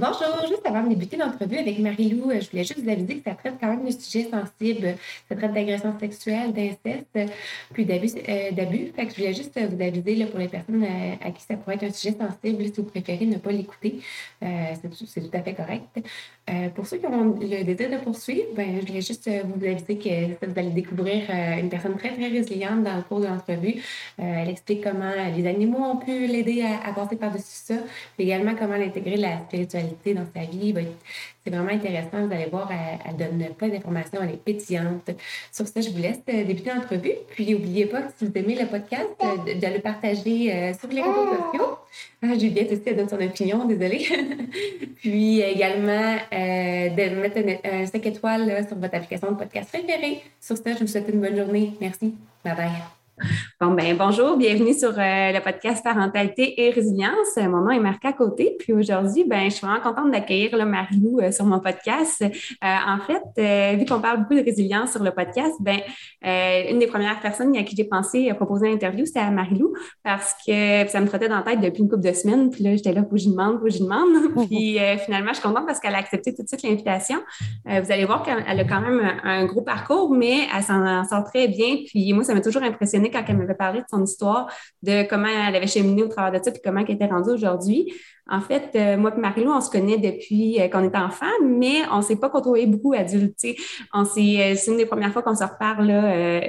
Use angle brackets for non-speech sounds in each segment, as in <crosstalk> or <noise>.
Bonjour, juste avant de débuter l'entrevue avec Marie-Lou, euh, je voulais juste vous aviser que ça traite quand même de sujets sensibles. Ça traite d'agression sexuelle, d'inceste, puis d'abus. Euh, d'abus. Fait que je voulais juste vous aviser là, pour les personnes euh, à, qui ça pourrait être un sujet sensible, si vous préférez ne pas l'écouter, c'est, tout à fait correct. Pour ceux qui ont le désir de poursuivre, ben, je voulais juste vous aviser que vous allez découvrir une personne très, très résiliente dans le cours de l'entrevue. elle explique comment les animaux ont pu l'aider à, à passer par-dessus ça, puis également comment intégrer la spiritualité dans sa vie. C'est vraiment intéressant. Vous allez voir, elle, donne plein d'informations, elle est pétillante. Sur ça, je vous laisse euh, débuter l'entrevue. Puis, n'oubliez pas que si vous aimez le podcast, euh, de, le partager euh, sur les réseaux sociaux. Ah, Juliette aussi, elle donne son opinion, désolée. <laughs> Puis également, de mettre un, 5 étoiles sur votre application de podcast préférée. Sur ça, je vous souhaite une bonne journée. Merci. Bye bye. Bon, ben bonjour, bienvenue sur euh, le podcast Parentalité et Résilience. Mon nom est Marca Côté, puis aujourd'hui, ben, je suis vraiment contente d'accueillir Marie-Lou euh, sur mon podcast. Euh, en fait, vu qu'on parle beaucoup de résilience sur le podcast, ben, une des premières personnes à qui j'ai pensé à proposer une interview, c'était à Marie-Lou, parce que ça me trottait dans la tête depuis une couple de semaines, puis là, j'étais là, faut que je demande, faut que je demande. <laughs> puis finalement, je suis contente parce qu'elle a accepté tout de suite l'invitation. vous allez voir qu'elle a quand même un, un, gros parcours, mais elle s'en sort très bien, puis moi, ça m'a toujours quand elle m'avait parlé de son histoire, de comment elle avait cheminé au travers de ça, puis comment elle était rendue aujourd'hui. En fait, euh, moi et Marilou, on se connaît depuis euh, qu'on est enfant, mais on ne s'est pas côtoyé beaucoup adulte. Euh, c'est une des premières fois qu'on se reparle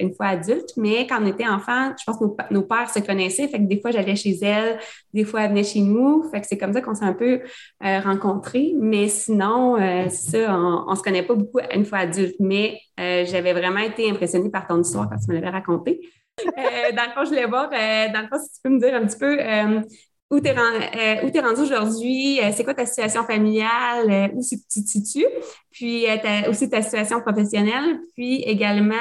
une fois adulte, mais quand on était enfant, je pense que nos, pères se connaissaient. Fait que des fois, j'allais chez elle, des fois, elle venait chez nous. Fait que c'est comme ça qu'on s'est un peu rencontrés. Mais sinon, ça, on ne se connaît pas beaucoup une fois adulte. Mais j'avais vraiment été impressionnée par ton histoire quand tu me l'avais raconté. Euh, dans le fond, je voulais voir, euh, dans le fond, si tu peux me dire un petit peu euh, où tu es, rendu aujourd'hui, c'est quoi ta situation familiale, où tu te situes, puis aussi ta situation professionnelle, puis également,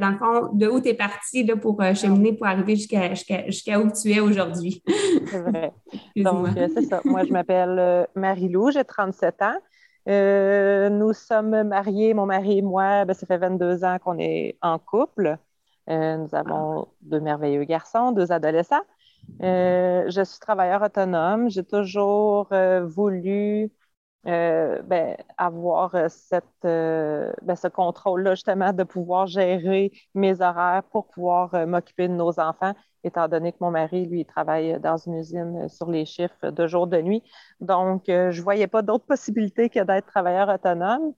dans le fond, de où tu es parti là, pour cheminer pour arriver jusqu'à jusqu'à où tu es aujourd'hui. c'est vrai. <laughs> Donc, c'est ça. Moi, je m'appelle Marie-Lou, j'ai 37 ans. nous sommes mariés, mon mari et moi, ben, ça fait 22 ans qu'on est en couple. Euh, nous avons deux merveilleux garçons, deux adolescents. Euh, je suis travailleur autonome. J'ai toujours euh, voulu ben, avoir cette, ben, ce contrôle-là, justement, de pouvoir gérer mes horaires pour pouvoir m'occuper de nos enfants, étant donné que mon mari, lui, travaille dans une usine sur les chiffres de jour, de nuit. Donc, je ne voyais pas d'autre possibilité que d'être travailleur autonome.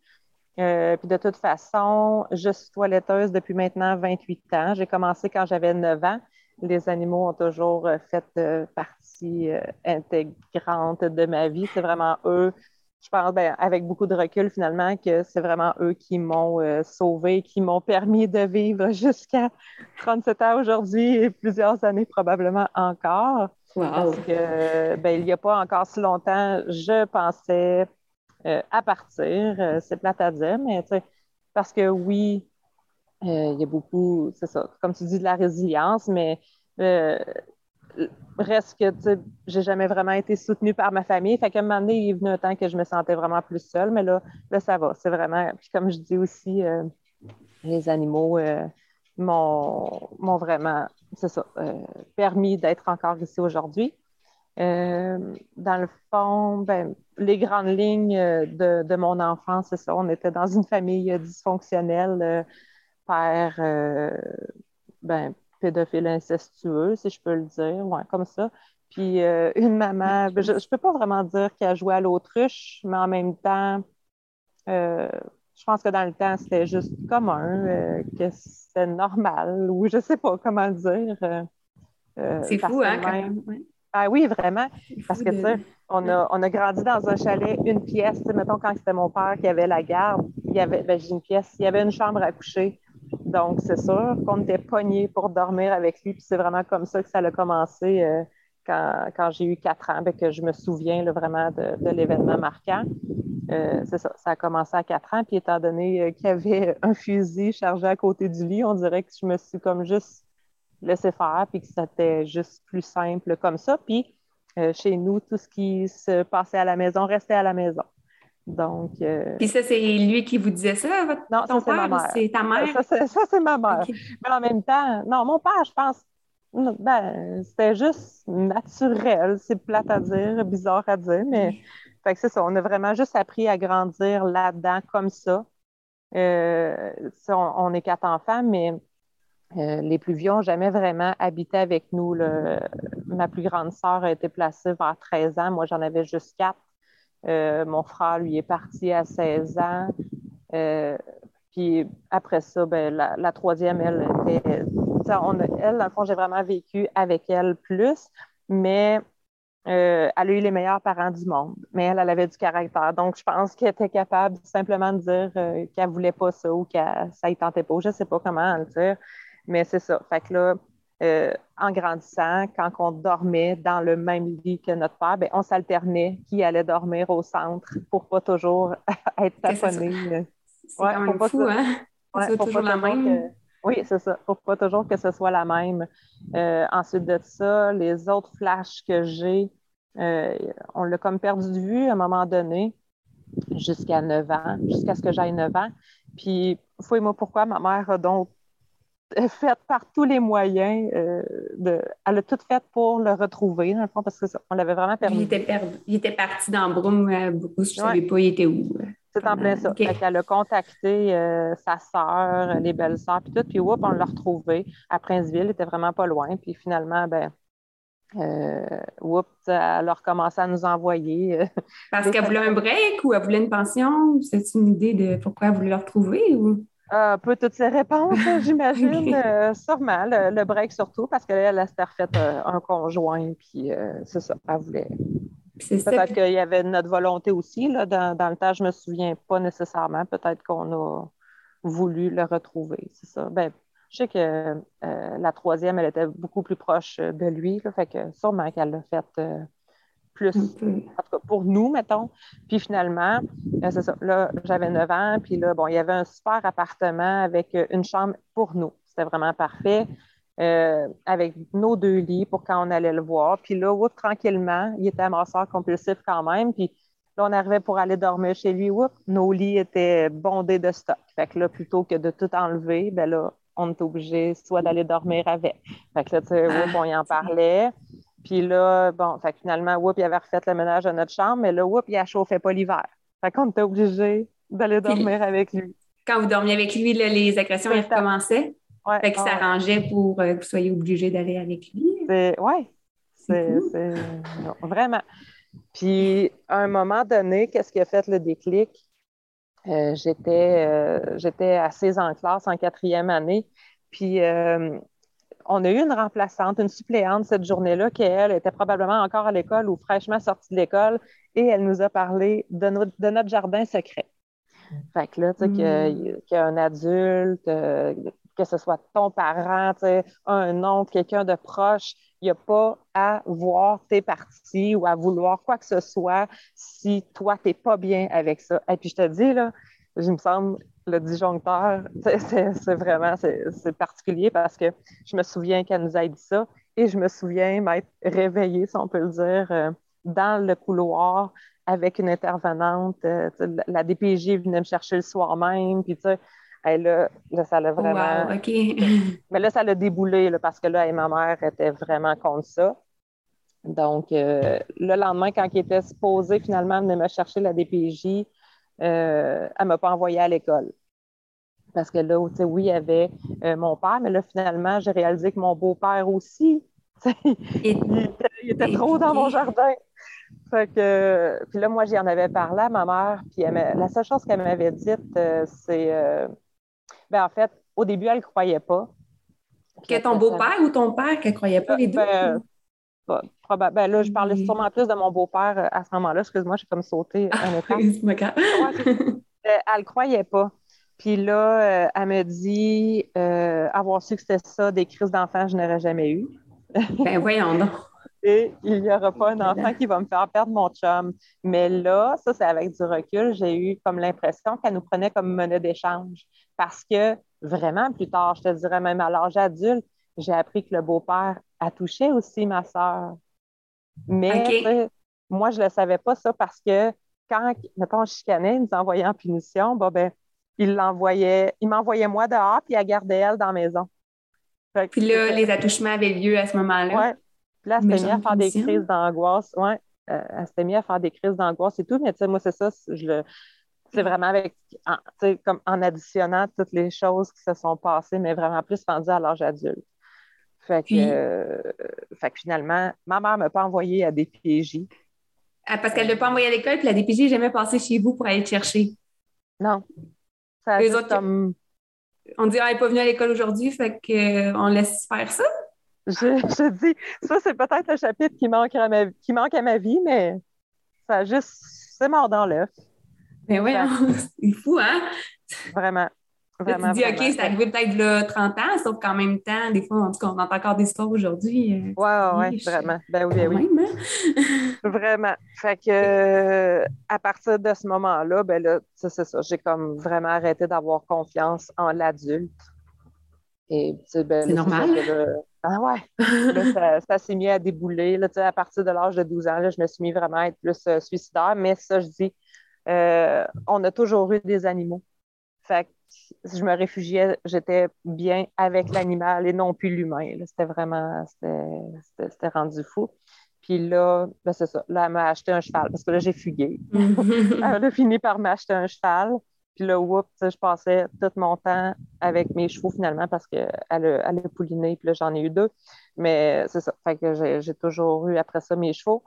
Euh, puis de toute façon, je suis toiletteuse depuis maintenant 28 ans. J'ai commencé quand j'avais 9 ans. Les animaux ont toujours euh, fait euh, partie intégrante de ma vie. C'est vraiment eux, je pense, ben, avec beaucoup de recul finalement, que c'est vraiment eux qui m'ont sauvé, qui m'ont permis de vivre <laughs> jusqu'à 37 ans aujourd'hui et plusieurs années probablement encore. Parce que, ben, il n'y a pas encore si longtemps, je pensais euh, à partir. Euh, c'est plate à dire, mais parce que oui, euh, il y a beaucoup, c'est ça, comme tu dis, de la résilience, mais reste que, j'ai jamais vraiment été soutenue par ma famille. Fait qu'à un moment donné, il est venu un temps que je me sentais vraiment plus seule, mais là, là ça va. C'est vraiment, puis comme je dis aussi, les animaux m'ont vraiment, c'est ça, permis d'être encore ici aujourd'hui. Euh, dans le fond, ben, les grandes lignes euh, de, mon enfance, c'est ça. On était dans une famille dysfonctionnelle, euh, père ben, pédophile incestueux, si je peux le dire, ouais, comme ça. Puis une maman, ben, je ne peux pas vraiment dire qu'elle jouait à l'autruche, mais en même temps, je pense que dans le temps, c'était juste commun, que c'était normal, ou je ne sais pas comment le dire. c'est fou, hein, quand même. Ah oui, vraiment. Parce que, tu sais, on a, on a grandi dans un chalet, une pièce. Mettons, quand c'était mon père qui avait la garde, il y avait, ben, j'ai une pièce, il y avait une chambre à coucher. Donc, c'est sûr qu'on était pognés pour dormir avec lui. Puis c'est vraiment comme ça que ça a commencé euh, quand, quand j'ai eu quatre ans, ben, que je me souviens vraiment de, de l'événement marquant. Euh, c'est ça, ça a commencé à quatre ans. Puis étant donné euh, qu'il y avait un fusil chargé à côté du lit, on dirait que je me suis comme juste laisser faire, puis que c'était juste plus simple comme ça. Puis euh, chez nous, tout ce qui se passait à la maison restait à la maison. Donc. Euh, puis ça, c'est lui qui vous disait ça, votre, non, ton ça, père, ma c'est ta mère? Ça, c'est ma mère. Mais en même temps, non, mon père, je pense, ben, c'était juste naturel. C'est plate à dire, bizarre à dire, mais Fait que c'est ça, on a vraiment juste appris à grandir là-dedans comme ça. Euh, on, est quatre enfants, mais euh, les plus vieux n'ont jamais vraiment habité avec nous. ma plus grande sœur a été placée vers 13 ans. Moi, j'en avais juste quatre. Euh, mon frère, lui, est parti à 16 ans. puis après ça, ben, la, troisième, elle était. On elle, dans le fond, j'ai vraiment vécu avec elle plus, mais euh, elle a eu les meilleurs parents du monde, mais elle, elle avait du caractère. Donc, je pense qu'elle était capable simplement de dire euh, qu'elle ne voulait pas ça ou que ça ne tentait pas. Je ne sais pas comment le dire, mais c'est ça. Fait que là, euh, en grandissant, quand on dormait dans le même lit que notre père, ben, on s'alternait qui allait dormir au centre pour pas toujours <laughs> être taponné. C'est ouais, quand même fou, hein? <laughs> Ouais, toujours la même. Oui, c'est ça. Faut pas toujours que ce soit la même. ensuite de ça, les autres flashs que j'ai, euh, on l'a comme perdu de vue à un moment donné, jusqu'à 9 ans, jusqu'à ce que j'aille 9 ans. Puis, fouille-moi pourquoi ma mère a donc fait par tous les moyens, euh, de, elle a tout fait pour le retrouver, dans le fond, parce qu'on l'avait vraiment perdu. Il était, perdu. il était parti dans Broum, euh, beaucoup, je ne savais pas, il était où. C'est en plein ça. Elle a contacté sa sœur, les belles-sœurs, puis tout, puis whoop, on l'a retrouvé à Princeville, il était vraiment pas loin, puis finalement, ben, euh, oups, elle a recommencé à nous envoyer. Euh, Parce qu'elle voulait un break ou elle voulait une pension? C'est une idée de pourquoi elle voulait le retrouver? Ou? Euh, un peu toutes ces réponses, <laughs> j'imagine? Euh, sûrement, le, break surtout, parce qu'elle, elle s'était refait un conjoint, puis c'est ça, elle voulait. Peut-être qu'il y avait notre volonté aussi, là, dans, dans, le temps, je ne me souviens pas nécessairement. Peut-être qu'on a voulu le retrouver, c'est ça. Ben, je sais que euh, la troisième, elle était beaucoup plus proche de lui, fait que sûrement qu'elle l'a fait euh, plus, en tout cas pour nous, mettons. Puis finalement, euh, c'est ça, là, j'avais 9 ans, puis là, bon, il y avait un super appartement avec une chambre pour nous. C'était vraiment parfait. avec nos deux lits pour quand on allait le voir. Puis là, tranquillement, il était amasseur compulsif quand même. Puis là, on arrivait pour aller dormir chez lui. nos lits étaient bondés de stock. Fait que là, plutôt que de tout enlever, ben là, on est obligé soit d'aller dormir avec. Fait que là, tu sais, on y en parlait. Puis là, bon, fait que finalement, Whoop, il avait refait le ménage de notre chambre, mais là, Whoop, il ne chauffait pas l'hiver. Fait qu'on était obligé d'aller dormir avec lui. Quand vous dormiez avec lui, les agressions, elles recommençaient? Ouais, fait que ça arrangeait pour euh, que vous soyez obligé d'aller avec lui? Oui, c'est vraiment. Puis, à un moment donné, qu'est-ce qui a fait le déclic? Euh, j'étais, euh, j'étais assise en classe en quatrième année. Puis, on a eu une remplaçante, une suppléante cette journée-là, qui, elle, était probablement encore à l'école ou fraîchement sortie de l'école, et elle nous a parlé de, de notre jardin secret. Fait que là, tu sais, qu'il y, a un adulte, que ce soit ton parent, un oncle, quelqu'un de proche, il n'y a pas à voir tes parties ou à vouloir quoi que ce soit si toi, tu n'es pas bien avec ça. Et puis je te dis, là, je me semble, le disjoncteur, c'est vraiment c'est particulier parce que je me souviens qu'elle nous a dit ça et je me souviens m'être réveillée, si on peut le dire, euh, dans le couloir avec une intervenante. Euh, la DPJ venait me chercher le soir même, puis tu sais, là, ça l'a vraiment. <laughs> Mais là, ça l'a déboulé parce que là, ma mère était vraiment contre ça. Donc, euh, le lendemain, quand il était supposé finalement venir me chercher la DPJ, euh, elle ne m'a pas envoyé à l'école. Parce que là, oui, il y avait euh, mon père, mais là, finalement, j'ai réalisé que mon beau-père aussi, <laughs> il, était, trop dans mon jardin. Fait que, puis là, moi, j'y en avais parlé à ma mère, puis la seule chose qu'elle m'avait dite, c'est ben, en fait, au début, elle ne croyait pas. Que ton beau-père ou ton père qui ne croyait pas les deux? Ben, ben, là, je parlais sûrement plus de mon beau-père euh, à ce moment-là. Excuse-moi, j'ai comme sauté un état. <laughs> Euh, elle ne croyait pas. Puis là, euh, elle me dit avoir su que c'était ça, des crises d'enfants, je n'aurais jamais eu. <laughs> ben voyons donc. <laughs> Et il n'y aura pas un enfant qui va me faire perdre mon chum. Mais là, ça, c'est avec du recul, j'ai eu comme l'impression qu'elle nous prenait comme monnaie d'échange. Parce que vraiment, plus tard, je te dirais même à l'âge adulte, j'ai appris que le beau-père a touché aussi ma soeur. Mais moi, je ne le savais pas ça parce que quand, mettons, je chicanais, il nous envoyait en punition, ben, il l'envoyait, il m'envoyait moi dehors, puis il gardait elle dans la maison. puis là, les attouchements avaient lieu à ce moment-là. Oui. Puis là, c'était mis à faire des crises d'angoisse. Ouais. elle, s'était mise à faire des crises d'angoisse et tout, mais tu sais, moi, c'est ça, je c'est vraiment avec, en, comme en additionnant toutes les choses qui se sont passées, mais vraiment plus rendues à l'âge adulte. Fait que, euh, fait que finalement, ma mère ne m'a pas envoyé à des PJ. Ah, parce qu'elle ne l'a pas envoyé à l'école, puis la DPJ n'est jamais passée chez vous pour aller te chercher. Non. Ça Les autres, comme... On dit, ah, elle n'est pas venue à l'école aujourd'hui, fait qu'on laisse faire ça. Je, je dis, ça, c'est peut-être le chapitre qui manque, à ma, qui manque à ma vie, mais ça juste, c'est mort dans l'œuf. Mais oui, <laughs> c'est fou, hein? Vraiment. Vraiment, tu dis, OK, c'est arrivé peut-être là 30 ans, sauf qu'en même temps, des fois, en tout cas, on entend encore des histoires aujourd'hui. Oui, oui, oui, vraiment. Ben oui, ben oui. Hein? <laughs> vraiment. Fait que euh, à partir de ce moment-là, ben là, c'est ça. J'ai comme vraiment arrêté d'avoir confiance en l'adulte. Et ben, c'est normal. ah ouais. ça, <laughs> ça s'est mis à débouler. Là, à partir de l'âge de 12 ans, là, je me suis mis vraiment à être plus euh, suicidaire. Mais ça, je dis, euh, on a toujours eu des animaux. Fait que je me réfugiais, j'étais bien avec l'animal et non plus l'humain. C'était vraiment, c'était rendu fou. Puis là, ben c'est ça. Là, elle m'a acheté un cheval parce que là, j'ai fugué. <laughs> elle a fini par m'acheter un cheval. Puis là, oups, je passais tout mon temps avec mes chevaux finalement parce qu'elle a, elle a pouliné. Puis là, j'en ai eu deux. Mais c'est ça. Fait que j'ai toujours eu après ça mes chevaux.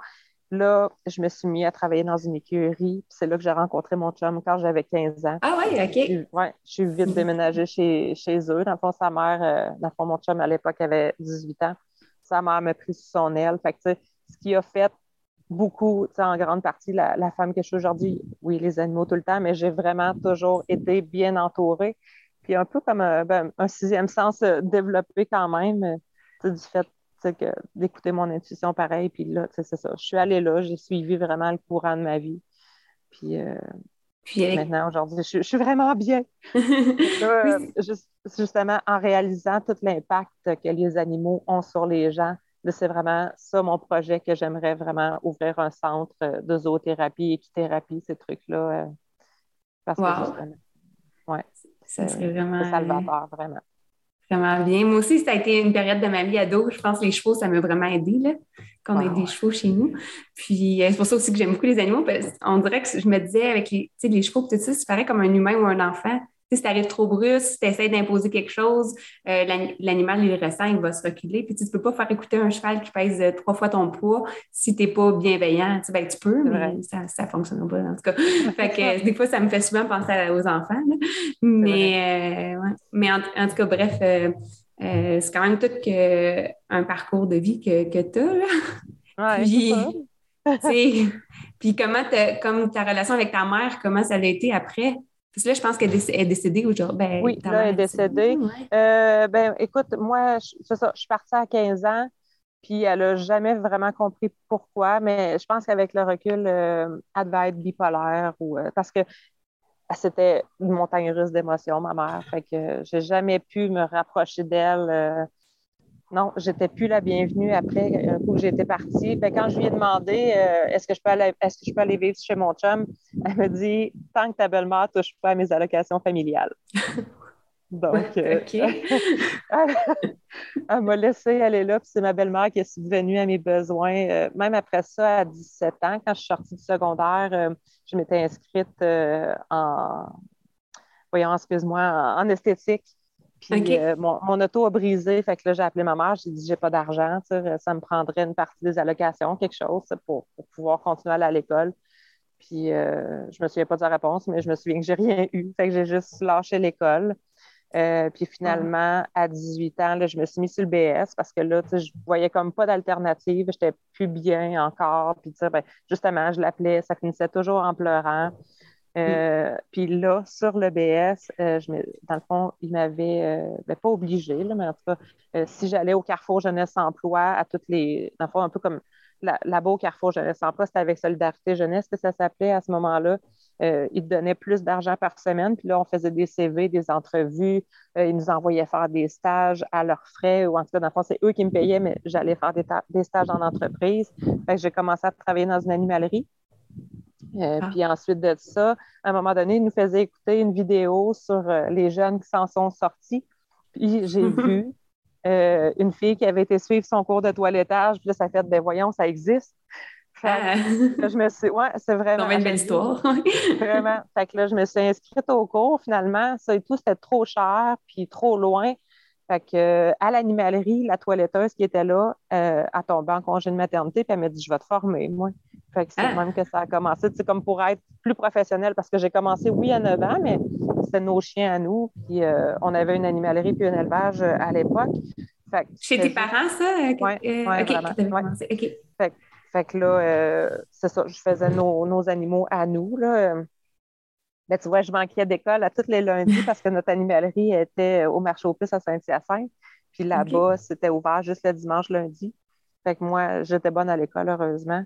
Là, je me suis mis à travailler dans une écurie. C'est là que j'ai rencontré mon chum quand j'avais 15 ans. Ah oui, OK. Oui, je suis vite déménagée chez, chez eux. Dans le fond, sa mère, euh, dans le fond, mon chum à l'époque avait 18 ans. Sa mère m'a pris sous son aile. Fait que, ce qui a fait beaucoup, en grande partie, la, femme que je suis aujourd'hui, oui, les animaux tout le temps, mais j'ai vraiment toujours été bien entourée. Puis un peu comme un, ben, un sixième sens euh, développé quand même, du fait d'écouter mon intuition pareil. Puis là, c'est ça. Je suis allée là, j'ai suivi vraiment le courant de ma vie. Puis, euh, maintenant, aujourd'hui, je, suis vraiment bien. <laughs> justement, en réalisant tout l'impact que les animaux ont sur les gens, c'est vraiment ça mon projet que j'aimerais vraiment ouvrir un centre de zoothérapie, équithérapie, ces trucs-là. Euh, parce que ouais, c'est vraiment salvateur, vraiment vraiment bien. Moi aussi, ça a été une période de ma vie ado. Je pense que les chevaux, ça m'a vraiment aidé, là, qu'on ait des chevaux chez nous. Puis, euh, c'est pour ça aussi que j'aime beaucoup les animaux. Parce on dirait que je me disais, avec les, les chevaux, tout ça, c'est pareil comme un humain ou un enfant si tu arrives trop brusque, si tu essaies d'imposer quelque chose, euh, l'animal, il ressent, il va se reculer. Puis tu ne peux pas faire écouter un cheval qui pèse euh, trois fois ton poids si tu n'es pas bienveillant. Tu, ben, tu peux, mais ça ne fonctionne pas en tout cas. <laughs> fait que des fois, ça me fait souvent penser aux enfants. Mais, euh, mais en, tout cas, bref, c'est quand même tout que, un parcours de vie que, que tu as. puis, puis comment comme ta relation avec ta mère, comment ça a été après? Parce que là, je pense qu'elle est décédée aujourd'hui. Ben, oui, là, elle est décédée. Euh, ben, écoute, moi, c'est ça, je suis partie à 15 ans, puis elle n'a jamais vraiment compris pourquoi, mais je pense qu'avec le recul, euh, elle devait être bipolaire ou euh, parce que c'était une montagne russe d'émotions, ma mère. Fait que j'ai jamais pu me rapprocher d'elle non, j'étais plus la bienvenue après un coup que j'étais partie. Ben, quand je lui ai demandé euh, est-ce que je peux aller est-ce que je peux aller vivre chez mon chum, elle me dit tant que ta belle-mère ne touche pas à mes allocations familiales. <laughs> Donc, euh, <laughs> elle, m'a laissé aller là, puis c'est ma belle-mère qui est subvenue à mes besoins. Euh, même après ça, à 17 ans, quand je suis sortie du secondaire, je m'étais inscrite en, voyons, excuse-moi, en esthétique. Puis euh, mon, auto a brisé, fait que là, j'ai appelé ma mère, j'ai dit j'ai pas d'argent, ça me prendrait une partie des allocations, quelque chose pour, pouvoir continuer à aller à l'école. Puis euh, je me souviens pas de la réponse, mais je me souviens que j'ai rien eu. Fait que j'ai juste lâché l'école. Euh, puis finalement, à 18 ans, là, je me suis mis sur le BS parce que là, je voyais comme pas d'alternative, j'étais plus bien encore. Puis ben, justement, je l'appelais, ça finissait toujours en pleurant. Euh, puis là, sur le BS, euh, je dans le fond, il m'avait, euh, ben, pas obligé, mais en tout cas, si j'allais au Carrefour Jeunesse Emploi, à toutes les, dans le fond, un peu comme là-bas au Carrefour Jeunesse Emploi, c'était avec Solidarité Jeunesse que ça s'appelait à ce moment-là. ils donnaient plus d'argent par semaine, puis là, on faisait des CV, des entrevues, ils nous envoyaient faire des stages à leurs frais, ou en tout cas, dans le fond, c'est eux qui me payaient, mais j'allais faire des, stages en entreprise. Que j'ai commencé à travailler dans une animalerie. Euh, ah. Puis ensuite de ça, à un moment donné, il nous faisait écouter une vidéo sur euh, les jeunes qui s'en sont sortis. Puis j'ai <laughs> vu euh, une fille qui avait été suivre son cours de toilettage. Puis là, ça fait, ben voyons, ça existe. Ah. je me suis, ouais, c'est vraiment. une belle histoire. <laughs> vraiment. Fait que là, je me suis inscrite au cours. Finalement, ça et tout, c'était trop cher, puis trop loin. Fait que, à l'animalerie, la toiletteuse qui était là euh, a tombé en congé de maternité, puis elle m'a dit Je vais te former, moi. Fait que c'est ah. même que ça a commencé. C'est comme pour être plus professionnel, parce que j'ai commencé, oui, à 9 ans, mais c'était nos chiens à nous. Puis euh, on avait une animalerie puis un élevage euh, à l'époque. Chez tes parents, ça? Oui, ouais, vraiment. Fait, fait, que là, c'est ça, je faisais nos, nos, animaux à nous. Là. Mais tu vois, je manquais d'école à tous les lundis parce que notre animalerie était au marché aux puces à Saint-Hyacinthe. Puis là-bas, c'était ouvert juste le dimanche, lundi. Fait que moi, j'étais bonne à l'école, heureusement.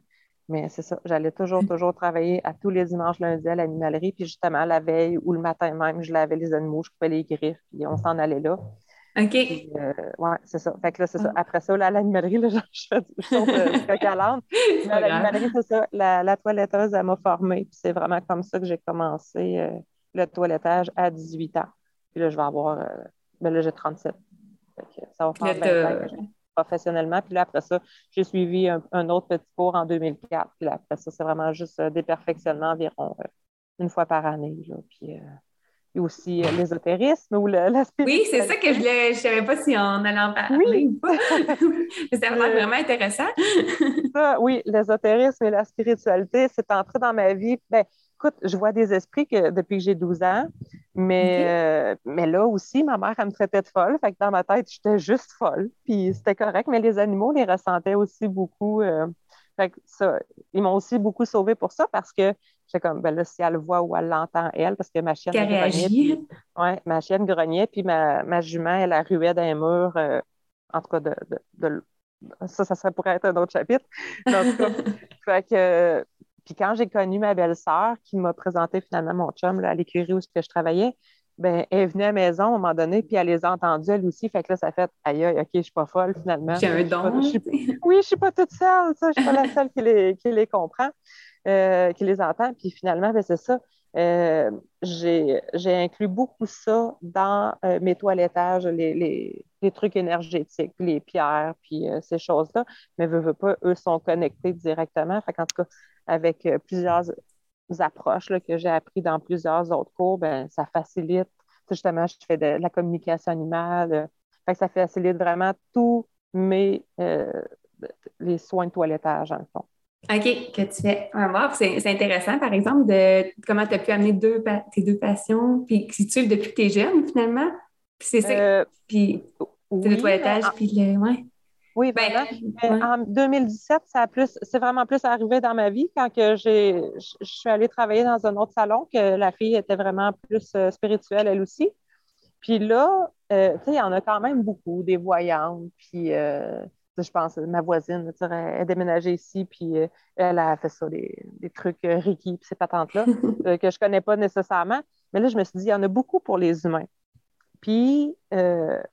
Mais c'est ça, j'allais toujours, toujours travailler à tous les dimanches, lundi à l'animalerie. Puis justement, la veille ou le matin même, je lavais les animaux, je coupais les griffes, puis on s'en allait là. OK. Euh, ouais, c'est ça. Fait que là, c'est ça. Après ça, là, à l'animalerie, là, <laughs> je fais du saute de <laughs> à l'animalerie, c'est ça. La, toiletteuse, elle m'a formée. Puis c'est vraiment comme ça que j'ai commencé euh, le toilettage à 18 ans. Puis là, je vais avoir. Euh, ben là, j'ai 37. ça va faire 20 ans professionnellement. Puis là, après ça, j'ai suivi un, autre petit cours en 2004. Puis là, après ça, c'est vraiment juste des perfectionnements environ une fois par année. Là. Puis et aussi euh, l'ésotérisme ou le, la Oui, c'est ça que je ne savais pas si on allait en parler ou pas. <laughs> Mais ça euh, vraiment intéressant. ça, oui, l'ésotérisme et la spiritualité, c'est entré dans ma vie. Ben, écoute, je vois des esprits que, depuis que j'ai 12 ans, mais, euh, mais là aussi, ma mère, elle me traitait de folle. Fait que dans ma tête, j'étais juste folle. Puis c'était correct, mais les animaux les ressentaient aussi beaucoup. fait que ça, ils m'ont aussi beaucoup sauvé pour ça parce que J'étais comme, ben là, si elle le voit ou elle l'entend, elle, parce que ma chienne grognait. ouais, ma chienne grognait, puis ma, ma jument, elle a rué dans les murs. Euh, en tout cas, de, de, ça, ça serait pour être un autre chapitre. Donc, <laughs> fait que, puis quand j'ai connu ma belle-sœur, qui m'a présenté finalement mon chum à l'écurie où je travaillais, ben, elle est venue à la maison à un moment donné, puis elle les a entendus, elle aussi. Fait que là, ça fait aïe, aïe, OK, je suis pas folle finalement. J'ai un don. oui, je suis pas toute seule, ça, je suis pas la seule qui les, qui les comprend. Euh, qui les entend. Puis finalement, ben, c'est ça. Euh, j'ai inclus beaucoup ça dans euh, mes toilettages, les, trucs énergétiques, les pierres, puis ces choses-là. Mais veux, veux pas, eux sont connectés directement. Fait en tout cas, avec plusieurs approches que j'ai appris dans plusieurs autres cours, ben, ça facilite. Justement, je fais de, la communication animale. ça facilite vraiment tous mes les soins de toilettage, en fond. OK, que tu fais un mort. C'est intéressant, par exemple, de comment tu as pu amener deux, tes deux passions, puis qui suivent depuis que tu es jeune, finalement. Puis c'est ça. Euh, puis le toilettage, puis le. Ouais. Oui, ben, En 2017, ça plus, c'est vraiment plus arrivé dans ma vie quand que j'ai, je suis allée travailler dans un autre salon, que la fille était vraiment plus euh, spirituelle, elle aussi. Puis là, euh, tu sais, il y en a quand même beaucoup, des voyantes, puis je pense, ma voisine, elle a déménagé ici, puis euh, elle a fait ça, des, trucs euh, Ricky, puis ces patentes-là, <laughs> euh, que je ne connais pas nécessairement. Mais là, je me suis dit, il y en a beaucoup pour les humains. Puis,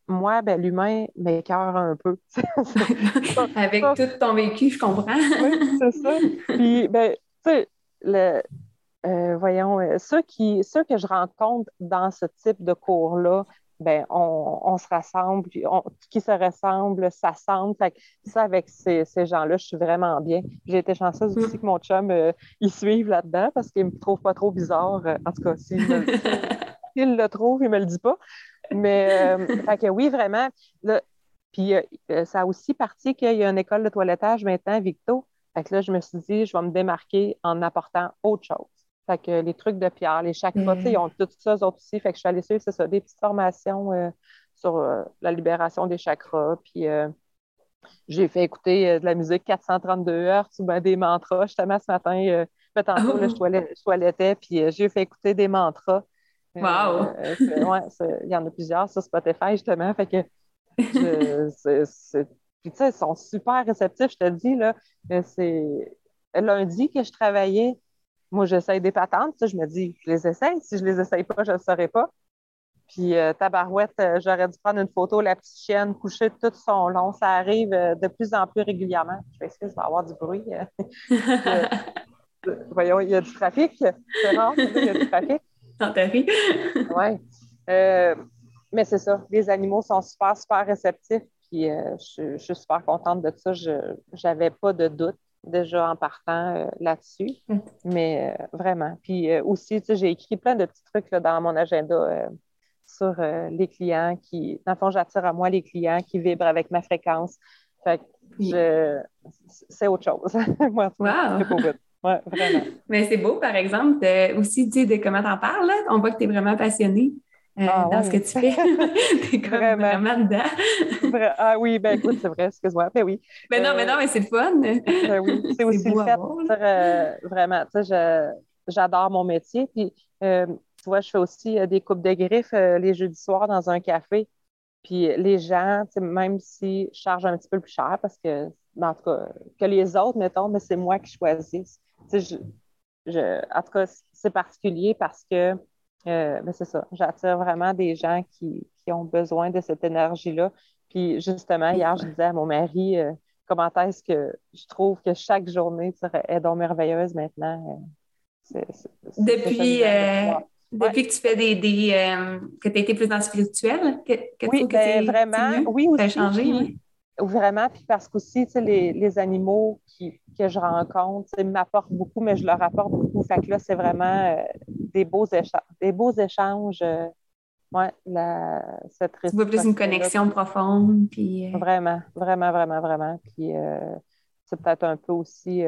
moi, ben, l'humain m'écœure un peu. <laughs> <laughs> Avec tout ton vécu, je comprends. oui, c'est ça. Puis, ben, tu sais, le, voyons, ceux, qui, ceux que je rencontre dans ce type de cours-là, ben, on, se rassemble, puis qui se ressemble s'assemble. Ça, avec ces, gens-là, je suis vraiment bien. J'ai été chanceuse aussi que mon chum, euh, il suive là-dedans parce qu'il ne me trouve pas trop bizarre. Euh, en tout cas, s'il <laughs> le trouve, il ne me le dit pas. Mais, euh, fait que oui, vraiment. puis ça a aussi parti qu'il y a une école de toilettage maintenant, Victo. Fait que là, je me suis dit, je vais me démarquer en apportant autre chose. Fait que les trucs de pierre, les chakras, ils ont tout ça, eux autres aussi. Fait que je suis allée suivre, c'est ça, des petites formations euh, sur euh, la libération des chakras. Puis euh, j'ai fait écouter de la musique 432 heures, ben, des mantras. Justement, ce matin, tantôt, là, je, toilettais, puis j'ai fait écouter des mantras. Wow! il y en a plusieurs sur Spotify, justement. Fait que <laughs> c'est. Puis, tu sais, ils sont super réceptifs, je te dis, là. C'est lundi que je travaillais moi, j'essaye des patentes. je me dis, je les essaye. Si je les essaye pas, je ne saurais pas. Puis, euh, tabarouette, euh, j'aurais dû prendre une photo, la petite chienne couchée tout son long. Ça arrive euh, de plus en plus régulièrement. Je vais essayer, il va avoir du bruit. <laughs> voyons, il y a du trafic. C'est rare, il y a du trafic. <laughs> oui. mais c'est ça. Les animaux sont super, super réceptifs. Puis, je, je, suis super contente de ça. Je n'avais pas de doute déjà en partant là-dessus. Mm. Mais vraiment. Puis aussi, j'ai écrit plein de petits trucs dans mon agenda sur les clients qui, dans le fond, j'attire à moi les clients qui vibrent avec ma fréquence. Fait que c'est autre chose. <laughs> moi, wow. Ouais, vraiment. <laughs> Mais c'est beau, par exemple, aussi, tu sais, de comment t'en parles, on voit que tu es vraiment passionné. Euh, ah, dans ce que tu fais. <laughs> T'es vraiment. vraiment dedans. ah oui, ben écoute, c'est vrai, excuse-moi. Ben oui. Mais ben non, mais non, mais c'est le fun. Ben oui, c'est <laughs> aussi le fait, euh, vraiment, tu sais, j'adore mon métier. Puis, euh, tu vois, je fais aussi des coupes de griffes les jeudis soirs dans un café. Puis les gens, même si je charge un petit peu plus cher parce que, ben, en tout cas, que les autres, mettons, mais c'est moi qui choisis. Je, je, en tout cas, c'est particulier parce que euh, ben, c'est ça. J'attire vraiment des gens qui, ont besoin de cette énergie-là. Puis justement, hier, je disais à mon mari euh, comment est-ce que je trouve que chaque journée est donc merveilleuse maintenant. Euh, depuis, depuis que tu fais des. que tu as été plus dans le spirituel, que, oui, ben, vraiment. Oui, aussi. changé, Vraiment, puis parce qu'aussi, les, les animaux qui, que je rencontre m'apportent beaucoup, mais je leur apporte beaucoup. Fait que là, c'est vraiment des, beaux échanges, des beaux échanges. Euh, ouais, la, cette Tu vois plus une connexion profonde. Puis, euh, Vraiment, vraiment, vraiment, vraiment. Puis c'est peut-être un peu aussi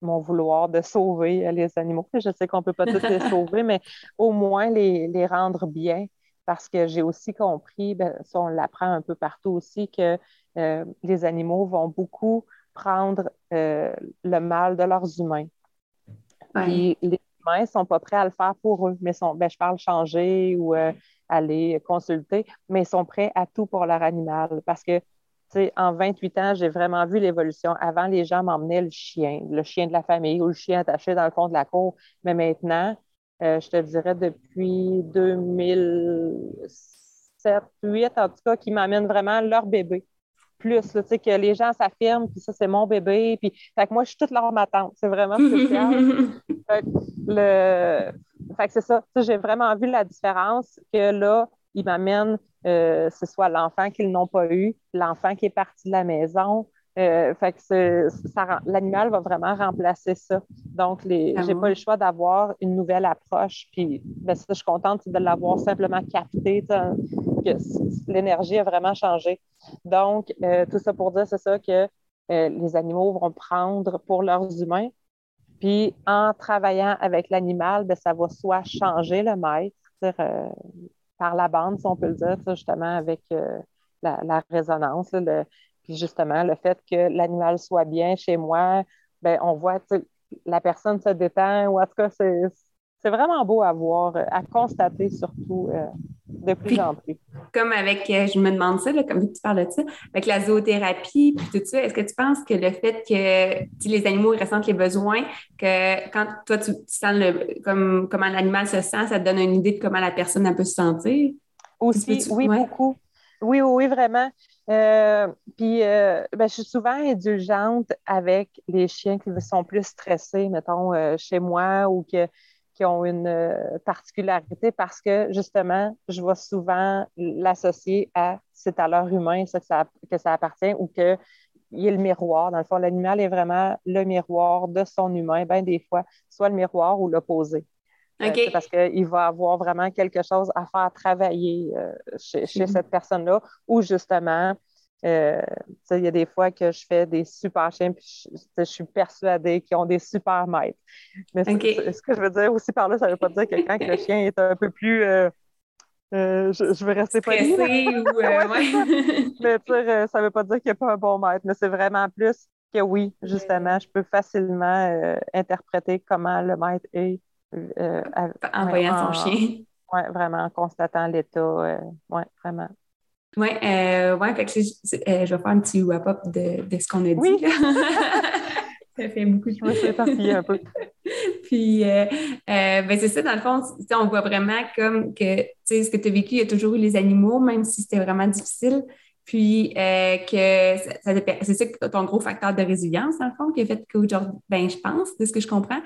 mon vouloir de sauver les animaux. Je sais qu'on ne peut pas tous les sauver, mais au moins les, les rendre bien parce que j'ai aussi compris, ben, ça on l'apprend un peu partout aussi, que euh, les animaux vont beaucoup prendre euh, le mal de leurs humains. les humains ne sont pas prêts à le faire pour eux, mais sont, ben, je parle changer ou euh, aller consulter, mais ils sont prêts à tout pour leur animal parce que en 28 ans, j'ai vraiment vu l'évolution. Avant, les gens m'emmenaient le chien, le chien de la famille ou le chien attaché dans le fond de la cour. Mais maintenant, euh, je te dirais depuis 2007, 2008, en tout cas, qui m'amènent vraiment leur bébé. Plus, que les gens s'affirment, puis ça, c'est mon bébé. Puis, fait que moi, je suis toute leur ma C'est vraiment spécial. <laughs> fait que, le... fait que c'est ça. J'ai vraiment vu la différence que là, ils m'amènent, euh, ce soit l'enfant qu'ils n'ont pas eu, l'enfant qui est parti de la maison, euh, fait que l'animal va vraiment remplacer ça. Donc, les, j'ai pas le choix d'avoir une nouvelle approche. Puis, ben, ça, je suis contente de l'avoir simplement capté, que l'énergie a vraiment changé. Donc, euh, tout ça pour dire, c'est ça que euh, les animaux vont prendre pour leurs humains. Puis, en travaillant avec l'animal, ben, ça va soit changer le maître, par la bande, si on peut le dire, justement, avec la, la, résonance, le, puis justement, le fait que l'animal soit bien chez moi, ben, on voit la personne se détend, ou en tout cas, c'est vraiment beau à voir, à constater surtout euh, de plus en plus. Comme avec, euh, je me demande ça, comme tu parles de ça, avec la zoothérapie, puis tout ça, est-ce que tu penses que le fait que les animaux ressentent les besoins, que quand toi tu, sens le, comme, comment l'animal se sent, ça te donne une idée de comment la personne peut se sentir? Aussi, oui, beaucoup. Oui, oui, oui, vraiment. Euh, puis, euh, ben, je suis souvent indulgente avec les chiens qui sont plus stressés, mettons, euh, chez moi ou qui ont une particularité parce que, justement, je vais souvent l'associer à c'est à l'heure humain que, ça que ça appartient ou qu'il y ait le miroir. Dans le fond, l'animal est vraiment le miroir de son humain, bien des fois, soit le miroir ou l'opposé. Euh, parce qu'il va avoir vraiment quelque chose à faire travailler euh, chez, mhm. cette personne-là, ou justement, euh, il y a des fois que je fais des super chiens, puis je, suis persuadée qu'ils ont des super maîtres. Mais ce que je veux dire aussi par là, ça ne veut pas dire que quand le chien est un peu plus. je, veux rester poli. ou. <laughs> mais ça ne veut pas dire qu'il n'y a pas un bon maître, mais c'est vraiment plus que oui, justement, je peux facilement interpréter comment le maître est euh, en voyant son chien. Oui, vraiment, en constatant l'état. Euh, oui, vraiment. Oui, euh, ouais, fait que je, vais faire un petit wrap-up de, de, ce qu'on a dit. Oui. <laughs> ça fait beaucoup de choses. un peu. <laughs> Puis, ben c'est ça, dans le fond, on voit vraiment comme que, tu sais, ce que tu as vécu, il y a toujours eu les animaux, même si c'était vraiment difficile. Puis que ça, c'est ça ton gros facteur de résilience, dans le fond, qui a fait qu'aujourd'hui, ben je pense, de ce que je comprends,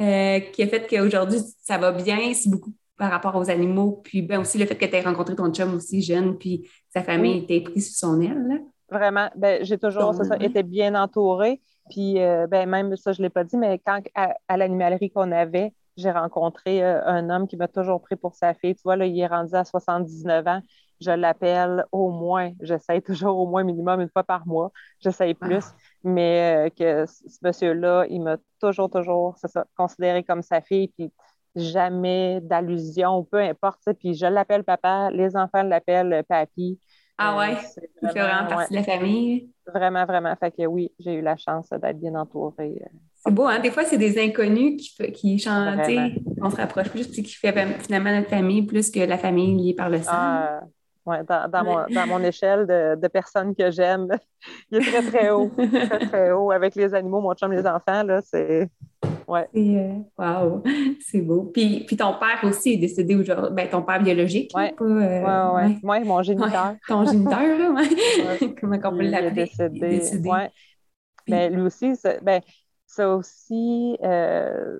euh, qui a fait qu'aujourd'hui, ça va bien, c'est beaucoup par rapport aux animaux. Puis ben, aussi le fait que tu aies rencontré ton chum aussi jeune, puis sa famille était prise sous son aile. Vraiment. Ben, j'ai toujours, ça, été bien entourée. Puis, euh, ben, même ça, je ne l'ai pas dit, mais quand à, l'animalerie qu'on avait, j'ai rencontré euh, un homme qui m'a toujours pris pour sa fille. Tu vois, là, il est rendu à 79 ans. Je l'appelle au moins, j'essaie toujours au moins minimum une fois par mois. J'essaie plus. Ah. Mais euh, que ce monsieur-là, il m'a toujours, toujours, c'est ça, considéré comme sa fille. Puis jamais d'allusion, peu importe. Puis je l'appelle papa, les enfants l'appellent papy. Ah ouais? il fait vraiment partie de la famille. Vraiment, vraiment. Fait que oui, j'ai eu la chance d'être bien entourée. Euh, c'est beau, hein? Des fois, c'est des inconnus qui, qui chantent, on se rapproche plus, qui fait finalement notre famille plus que la famille liée par le sang. Ah, ouais, dans, dans, Mon, dans, mon, échelle de, de personnes que j'aime, <laughs> il est très, très haut. très, très haut. Avec les animaux, mon chum, les enfants, là, c'est Ouais. Euh, wow, c'est beau. Puis, puis ton père aussi est décédé aujourd'hui. Ben, ton père biologique. Oui, euh, ouais, ouais. mon géniteur. ton géniteur, là, ouais. <laughs> Comment on peut l'appeler? décédé. Il est décédé. Ouais. Ben, lui aussi, ben, ça aussi, euh,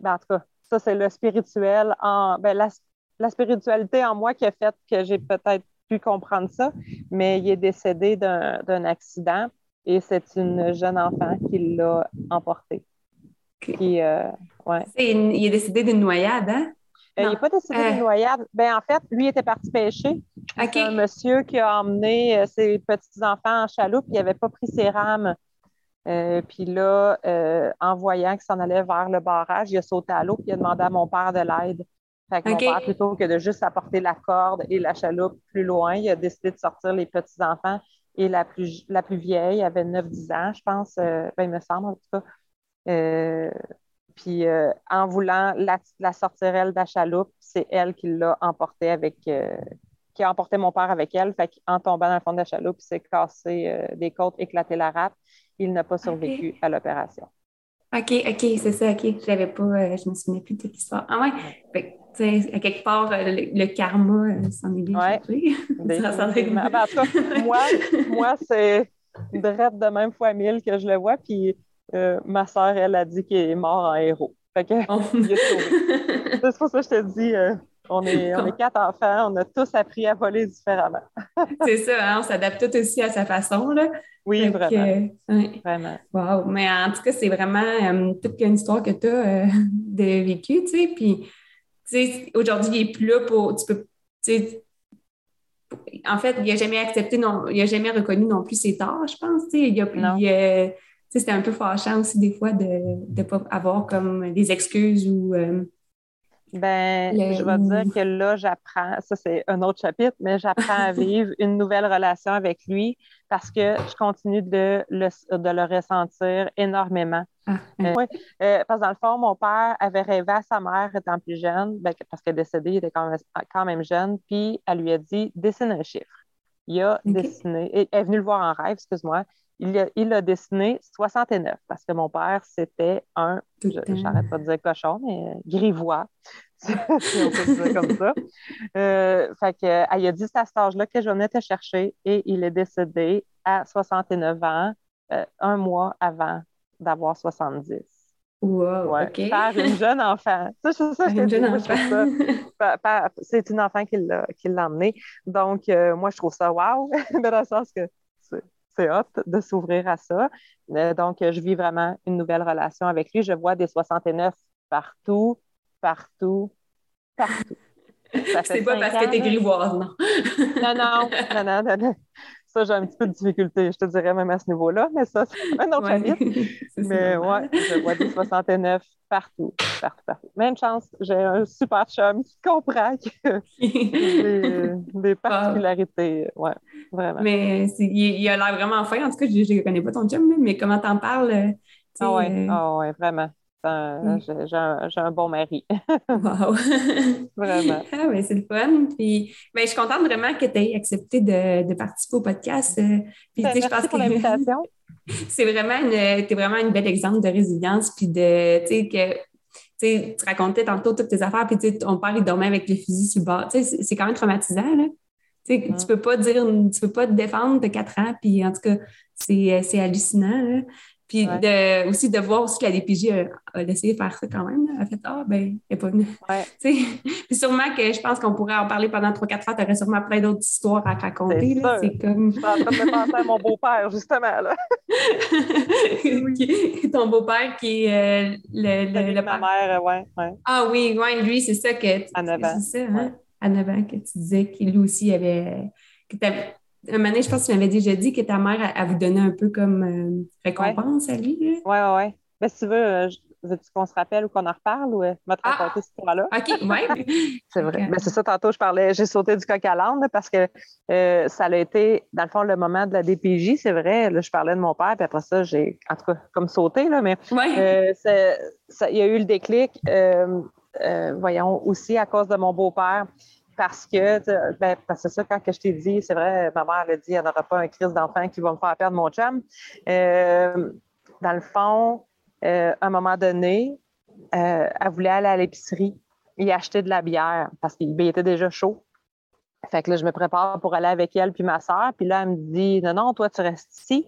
ben, en tout cas, ça, c'est le spirituel. En, ben, la, la spiritualité en moi qui a fait que j'ai peut-être pu comprendre ça, mais il est décédé d'un accident et c'est une jeune enfant qui l'a emporté. Euh, il est décédé d'une noyade, hein? Euh, il n'est pas décédé d'une euh. noyade. Ben, en fait, lui était parti pêcher. C'est un monsieur qui a emmené ses petits-enfants en chaloupe. Il n'avait pas pris ses rames. puis là, en voyant qu'il s'en allait vers le barrage, il a sauté à l'eau et il a demandé à mon père de l'aide. Fait que mon père, plutôt que de juste apporter la corde et la chaloupe plus loin, il a décidé de sortir les petits-enfants. Et la plus, la plus vieille avait 9-10 ans, je pense. ben, il me semble, en tout cas. Euh, puis euh, en voulant la, la sortir elle de la chaloupe, c'est elle qui l'a emporté avec, euh, qui a emporté mon père avec elle. Fait qu'en tombant dans le fond de la chaloupe, il s'est cassé des côtes, éclaté la rate. Il n'a pas survécu à l'opération. OK, OK, c'est ça, OK. Je n'avais pas, je me souvenais plus de cette histoire. Ah ouais, à quelque part, le, karma s'en est bien ouais. <laughs> ben, moi, <laughs> moi c'est de même fois mille que je le vois. Puis euh, ma sœur, elle a dit qu'il est mort en héros. Fait que, oh. <laughs> c'est pour ça que je te dis, euh, on, est, on est quatre enfants, on a tous appris à voler différemment. c'est ça, hein, on s'adapte tous aussi à sa façon. Là. Oui, vraiment. vraiment. Wow. Mais en tout cas, c'est vraiment euh, toute une histoire que tu as de vécu, tu sais. Puis, aujourd'hui, il n'est plus là pour. Tu peux, en fait, il n'a jamais accepté, non, il n'a jamais reconnu non plus ses torts, je pense. Il a, il, c'était un peu fâchant aussi des fois de ne pas avoir comme des excuses ou. Euh, ben, je vais dire que là, j'apprends, ça c'est un autre chapitre, mais j'apprends à vivre une nouvelle relation avec lui parce que je continue de le, de le ressentir énormément. Ah, euh, euh, parce que dans le fond, mon père avait rêvé à sa mère étant plus jeune, ben, parce qu'elle est décédée, il était quand même, quand même, jeune, puis elle lui a dit dessine un chiffre. Il a dessiné, elle est venue le voir en rêve, excuse-moi, il a, il a dessiné 69 parce que mon père, c'était un, j'arrête pas de dire cochon, mais euh, grivois, <laughs> si on peut dire comme ça. Euh, fait que, elle a dit à cet âge-là que je venais te chercher et il est décédé à 69 ans, euh, un mois avant d'avoir 70. Wow, ouais, Par une <laughs> jeune enfant. Ça, c'est ça, une jeune enfant. <laughs> C'est une enfant qui l'a emmené. Donc, moi, je trouve ça wow, dans le sens que c'est hot de s'ouvrir à ça. Donc, je vis vraiment une nouvelle relation avec lui. Je vois des 69 partout, partout, partout. <laughs> C'est pas parce que t'es grivoise, non? non, non, non, non, non, Ça, j'ai un petit peu de difficulté, je te dirais même à ce niveau-là, mais ça, c'est un autre chapitre. <laughs> mais ouais, je vois des 69 partout, partout, partout. Même chance, j'ai un super chum qui comprend que <laughs> des, des particularités. Ouais, vraiment. Mais il, a l'air vraiment fin. En tout cas, je ne connais pas ton chum, mais comment t'en parles? Ah ouais, euh, ah ouais, vraiment. Mm. J'ai un, bon mari. <laughs> wow! <laughs> vraiment. Ah, c'est le fun. Puis, ben, je suis contente vraiment que tu aies accepté de, de, participer au podcast. Euh, puis, ben, je pense pour <laughs> l'invitation. c'est vraiment une, es vraiment un bel exemple de résilience. Puis, de, tu sais, que tu racontais tantôt toutes tes affaires, puis ton père, il dormait avec le fusil sur le bord. C'est quand même traumatisant. Là. Tu ne peux pas dire, tu peux pas te défendre de quatre ans, puis en tout cas, c'est hallucinant. Là. Puis de, aussi de voir aussi que la DPJ a, essayé de faire ça quand même. Elle a fait Ah, ben, elle n'est pas venue. <laughs> Puis sûrement que je pense qu'on pourrait en parler pendant 3-4 fois. Tu aurais sûrement plein d'autres histoires à raconter. C'est comme. Je suis en train de penser à mon beau-père, justement. Là. <laughs> Ton beau-père qui est euh, le, le, Ma mère, ouais, ouais. Ah oui, ouais, lui, c'est ça que. À 9 ans. C'est ça, hein? À 9 ans que tu disais qu'il lui aussi avait. Que un moment je pense que tu m'avais déjà dit que ta mère, a vous donné un peu comme euh, récompense à lui. Oui, oui, oui. Mais si tu veux, euh, veux-tu qu'on se rappelle ou qu'on en reparle ou euh, me te ah! raconter ce point-là? <laughs> OK, oui. <laughs> c'est vrai. Mais c'est ça, tantôt, je parlais, j'ai sauté du coq à l'âne parce que ça a été, dans le fond, le moment de la DPJ, c'est vrai. Là, je parlais de mon père, puis après ça, j'ai, en tout cas, comme sauté, là, mais il y a eu le déclic, voyons, aussi à cause de mon beau-père parce que, ben, parce que ça, quand que je t'ai dit, c'est vrai, ma mère a dit, il n'y en aura pas un crise d'enfant qui va me faire perdre mon chum. Euh, dans le fond, euh, à un moment donné, euh, elle voulait aller à l'épicerie et acheter de la bière parce qu'il était déjà chaud. Fait que là, je me prépare pour aller avec elle puis ma soeur. Puis là, elle me dit, non, non, toi, tu restes ici.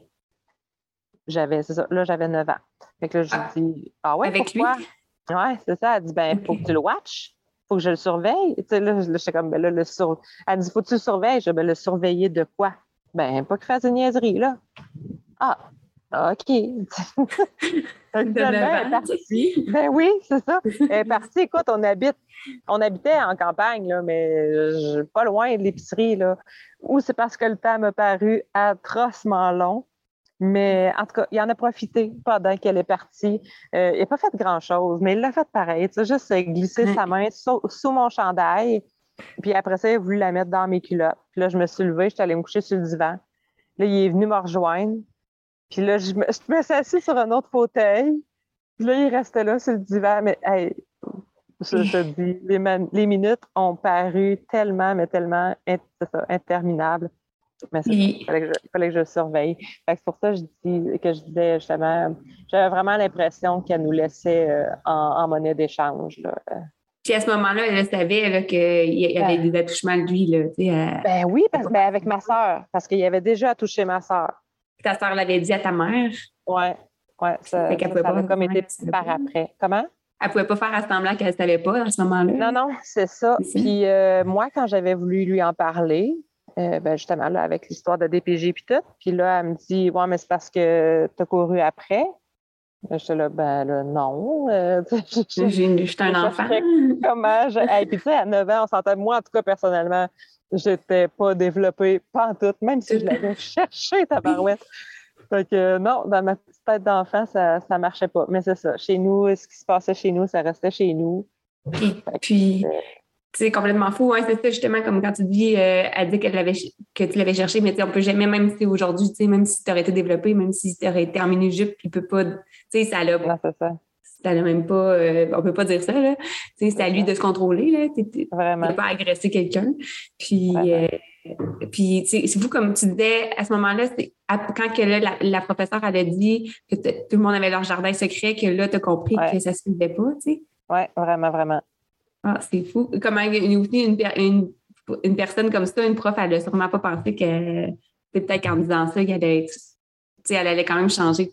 J'avais, c'est ça, là, j'avais 9 ans. Fait que là, je ah, dis, ah ouais, avec pourquoi? Lui? Ouais, c'est ça. Elle dit, ben, il faut que tu le watches faut que je le surveille. Tu sais, là, je comme, ben là, le sur... Elle dit, faut que tu le surveilles. Je ben, le surveiller de quoi? Ben, pas qu'il fasse une niaiserie, là. Ah, OK. <laughs> ben, ben oui, c'est ça. Elle est <laughs> partie. Écoute, on habite, on habitait en campagne, là, mais pas loin de l'épicerie, là. Ou c'est parce que le temps m'a paru atrocement long. Mais en tout cas, il en a profité pendant qu'elle est partie. Euh, il n'a pas fait grand-chose, mais il l'a fait pareil. Tu sais, juste glisser sa main sous, mon chandail. Puis après ça, il a voulu la mettre dans mes culottes. Puis là, je me suis levée, je suis allée me coucher sur le divan. Là, il est venu me rejoindre. Puis là, je me, je suis assise sur un autre fauteuil. Puis là, il restait là sur le divan. Mais hey, je te dis, les, les minutes ont paru tellement, mais tellement interminables. Mais il fallait, que je, le surveille. C'est pour ça que je, dis, que je disais justement, j'avais vraiment l'impression qu'elle nous laissait euh, en, monnaie d'échange. Puis à ce moment-là, elle savait qu'il y avait des attouchements de lui. Là, Ben oui, parce, ben avec ma soeur, parce qu'il y avait déjà touché ma soeur. Ta soeur l'avait dit à ta mère? Oui, ouais, ça, ça, a comme été par après. Comment? Elle ne pouvait pas faire à semblant qu'elle ne savait pas à ce moment-là. Non, non, c'est ça. Puis euh, moi, quand j'avais voulu lui en parler, euh, ben justement, là, avec l'histoire de DPG puis tout. Puis là, elle me dit Ouais, mais c'est parce que tu as couru après. Ben, j'étais là, ben là, non. Euh, <laughs> J'étais un enfant. Comment? Je... puis tu sais, à 9 ans, on s'entend, moi, en tout cas, personnellement, j'étais pas développée, pas en tout, même si je l'avais <laughs> cherché, ta barouette. Fait que non, dans ma petite tête d'enfant, ça ne marchait pas. Mais c'est ça. Chez nous, ce qui se passait chez nous, ça restait chez nous. puis, c'est complètement fou. Hein, c'est ça, justement, comme quand tu dis, euh, elle dit qu'elle l'avait, que tu l'avais cherché, mais on peut jamais, même si aujourd'hui, même si tu aurais été développé, même si tu aurais été en mini-jupe, il peut pas, tu sais, ça l'a. Non, c'est ça. Ça même pas, euh, on peut pas dire ça, là. c'est à lui de se contrôler, là. Vraiment. peut pas agresser quelqu'un. Puis, euh, puis c'est fou, comme tu disais, à ce moment-là, c'est quand que là, la, professeure avait dit que tout le monde avait leur jardin secret, que là, tu as compris que ça se faisait pas, tu sais. Oui, vraiment, vraiment. Ah, c'est fou. Comment une, une, personne comme ça, une prof, elle n'a sûrement pas pensé que c'est peut-être qu'en disant ça, qu'elle allait, elle allait quand même changer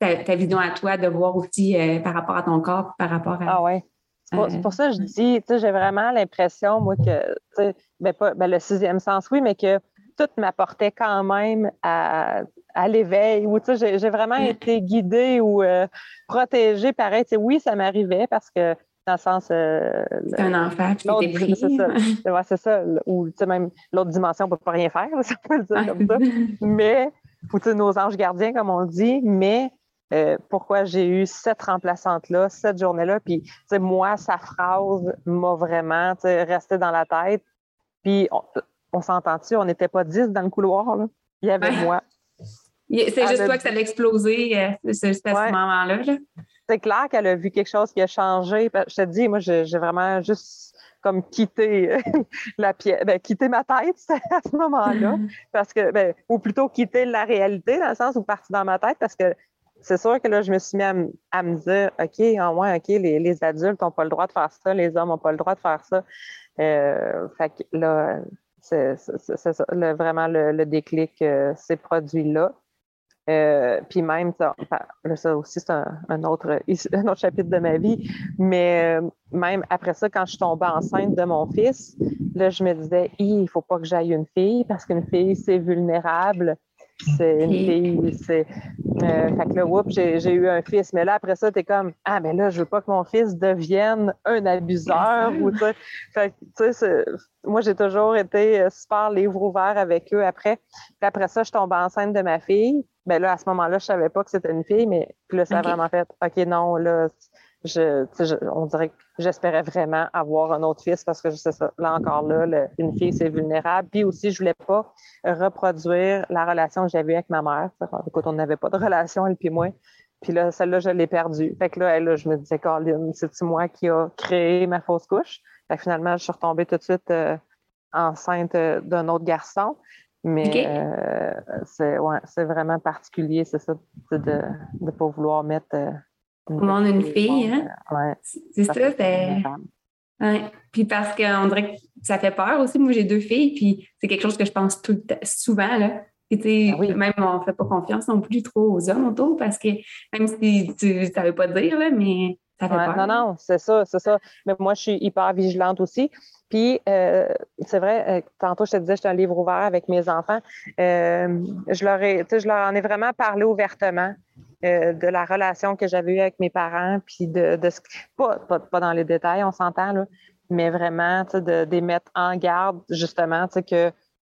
ta, vision à toi, de voir aussi euh, par rapport à ton corps, par rapport à. Ah ouais. C'est pour, ça que je dis, j'ai vraiment l'impression, moi, que, ben pas, ben le sixième sens, oui, mais que tout m'apportait quand même à, à l'éveil, ou j'ai vraiment été guidée ou euh, protégée, pareil. Oui, ça m'arrivait parce que dans le sens. Euh, c'est un enfant était pris. C'est ça. Ouais, c'est ça. Ou même l'autre dimension, on ne peut pas rien faire, <laughs> ça peut le dire comme ça. Mais, ou nos anges gardiens, comme on dit, mais euh, pourquoi j'ai eu cette remplaçante-là, cette journée-là? Puis, moi, sa phrase m'a vraiment resté dans la tête. Puis, on, s'entend-tu, on n'était pas dix dans le couloir. Là. Il y avait moi. C'est juste toi que ça a explosé euh, à ce moment-là. Là c'est clair qu'elle a vu quelque chose qui a changé. Je te dis, moi, j'ai vraiment juste comme quitté <laughs> la pièce, ben, quitté ma tête <laughs> à ce moment-là, parce que, ben, ou plutôt quitter la réalité, dans le sens où parti dans ma tête, parce que c'est sûr que là, je me suis mis à, me dire, OK, en moins, OK, les, adultes n'ont pas le droit de faire ça, les hommes n'ont pas le droit de faire ça. Euh, fait que là, c'est ça, vraiment le, déclic euh, s'est produit là. Euh, puis même, ça, ça aussi, c'est un, autre, <laughs> un autre chapitre de ma vie, mais euh, même après ça, quand je suis tombée enceinte de mon fils, là, je me disais, il ne faut pas que j'aille une fille parce qu'une fille, c'est vulnérable. C'est une fille, c'est. Euh, fait que là, oups, j'ai eu un fils. Mais là, après ça, t'es comme, ah, mais là, je veux pas que mon fils devienne un abuseur. ou, fait tu sais, moi, j'ai toujours été euh, super livre ouvert avec eux après. Puis après ça, je tombe enceinte de ma fille. Ben là, à ce moment-là, je savais pas que c'était une fille, mais puis là, ça a vraiment fait, OK, non, là, je, on dirait que j'espérais vraiment avoir un autre fils parce que je sais ça. Là encore là, une fille, c'est vulnérable. Puis aussi, je voulais pas reproduire la relation que j'avais avec ma mère. Écoute, on n'avait pas de relation, elle et moi. Puis là, celle-là, je l'ai perdue. Fait que là, là, je me disais, Colin, c'est-tu moi qui a créé ma fausse couche? Fait que finalement, je suis retombée tout de suite euh, enceinte euh, d'un autre garçon. Mais euh, c'est ouais, vraiment particulier, c'est ça, de ne pas vouloir mettre on a une fille, hein? Ouais. C'est ça, c'est. Ouais. Puis parce qu'on dirait que ça fait peur aussi. Moi, j'ai deux filles, puis c'est quelque chose que je pense tout souvent, là. Puis, ah même on ne fait pas confiance non plus trop aux hommes autour parce que même si tu ne savais pas dire, là, mais fait peur. Non, non, c'est ça, c'est ça. Mais moi, je suis hyper vigilante aussi. Puis, euh, c'est vrai, euh, tantôt, je te disais, j'étais un livre ouvert avec mes enfants. Euh, je, leur ai, je leur en ai vraiment parlé ouvertement. De la relation que j'avais eue avec mes parents, puis de, de ce pas, pas, dans les détails, on s'entend, là, mais vraiment de, les mettre en garde, justement, tu sais, que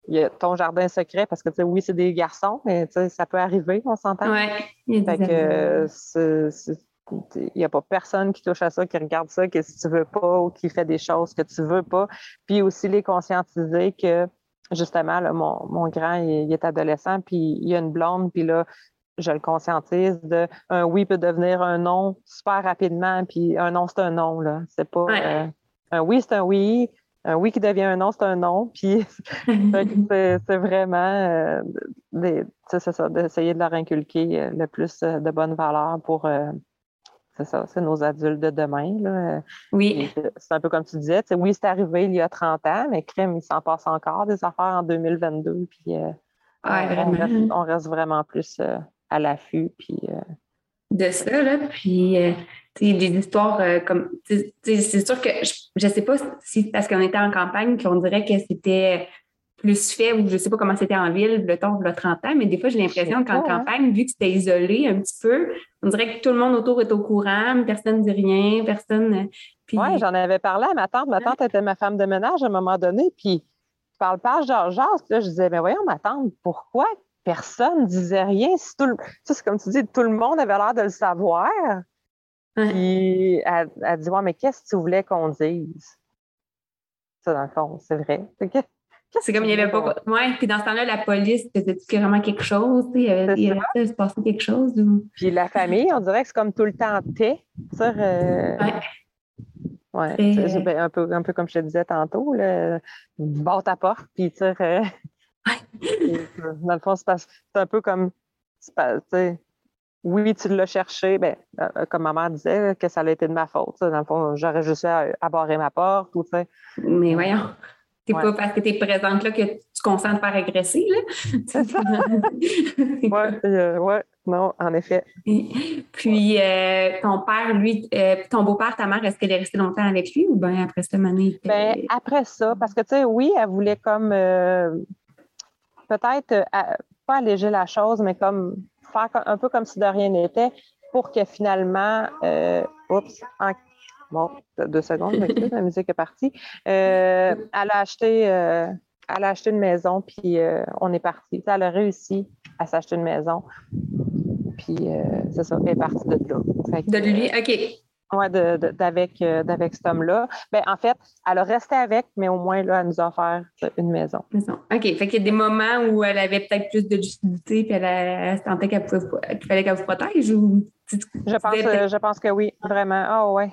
y a ton jardin secret, parce que tu sais, oui, c'est des garçons, mais ça peut arriver, on s'entend. Oui, il n'y a pas personne qui touche à ça, qui regarde ça, que si tu veux pas ou qui fait des choses que tu veux pas. Puis aussi les conscientiser que justement, là, mon, mon grand, il, il, est adolescent, puis il y a une blonde, puis là, je le conscientise de un oui peut devenir un non super rapidement, puis un non, c'est un non. Là. C'est pas euh, un oui, c'est un oui. Un oui qui devient un non, c'est un non. Puis <laughs> <laughs> c'est vraiment euh, c'est ça, d'essayer de leur inculquer euh, le plus de bonnes valeurs pour c'est ça, c'est nos adultes de demain. Là. Oui. C'est un peu comme tu disais. Oui, c'est arrivé il y a 30 ans, mais crème, il s'en passe encore des affaires en 2022. Puis on, reste, vraiment plus à l'affût. Puis, euh, De ça, là. Puis, euh, des histoires euh, comme. C'est sûr que je ne sais pas si parce qu'on était en campagne qu'on dirait que c'était plus fait ou je ne sais pas comment c'était en ville, le temps de 30 ans, mais des fois, j'ai l'impression qu'en hein. campagne, vu que c'était isolé un petit peu, on dirait que tout le monde autour est au courant, personne ne dit rien, personne. Puis... Oui, j'en avais parlé à ma tante. Ma tante était ma femme de ménage à un moment donné, puis je parle pas genre, genre, là, je disais, mais voyons, ma tante, pourquoi personne ne disait rien. tout c'est comme tu dis, tout le monde avait l'air de le savoir. Puis elle, dit Ouais, mais qu'est-ce que tu voulais qu'on dise? Ça, dans le fond, c'est vrai. C'est comme il n'y avait pas. Oui, puis dans ce temps-là, la police faisait vraiment quelque chose? Il y avait, se passait quelque chose? Puis la famille, on dirait que c'est comme tout le temps t'es. Euh... Ouais. Ouais, un, peu, un peu comme je te disais tantôt, là, barre ta porte, puis tu sais, <laughs> dans le fond, c'est un peu comme, oui, tu l'as cherché, ben, euh, euh, comme maman disait, que ça a été de ma faute. Dans le fond, j'aurais juste à, à barrer ma porte. Ou, Mais voyons, c'est pas parce que tu es présente là que tu consens de faire agresser. C'est ça. <laughs> oui, euh, ouais, non, en effet. Puis, ton père, lui, ton beau-père, ta mère, est-ce qu'elle est restée longtemps avec lui ou bien après cette année? Ben, après ça, parce que, tu sais, oui, elle voulait comme peut-être euh, pas alléger la chose, mais comme faire un peu comme si de rien n'était pour que finalement, euh, oups, deux secondes, la musique est partie. Euh, elle, a acheté, elle a acheté une maison, puis on est parti. Elle a réussi à s'acheter une maison. Puis c'est ça, elle est partie de là. de lui, OK. Oui, d'avec euh, d'avec cet homme-là. Ben, en fait, elle a resté avec, mais au moins, là, elle nous a offert une maison. maison. OK. Fait qu'il y a des moments où elle avait peut-être plus de lucidité, puis elle, sentait qu'il fallait qu'elle vous protège ou. Je pense, je pense que oui, vraiment. Ah, oh, ouais.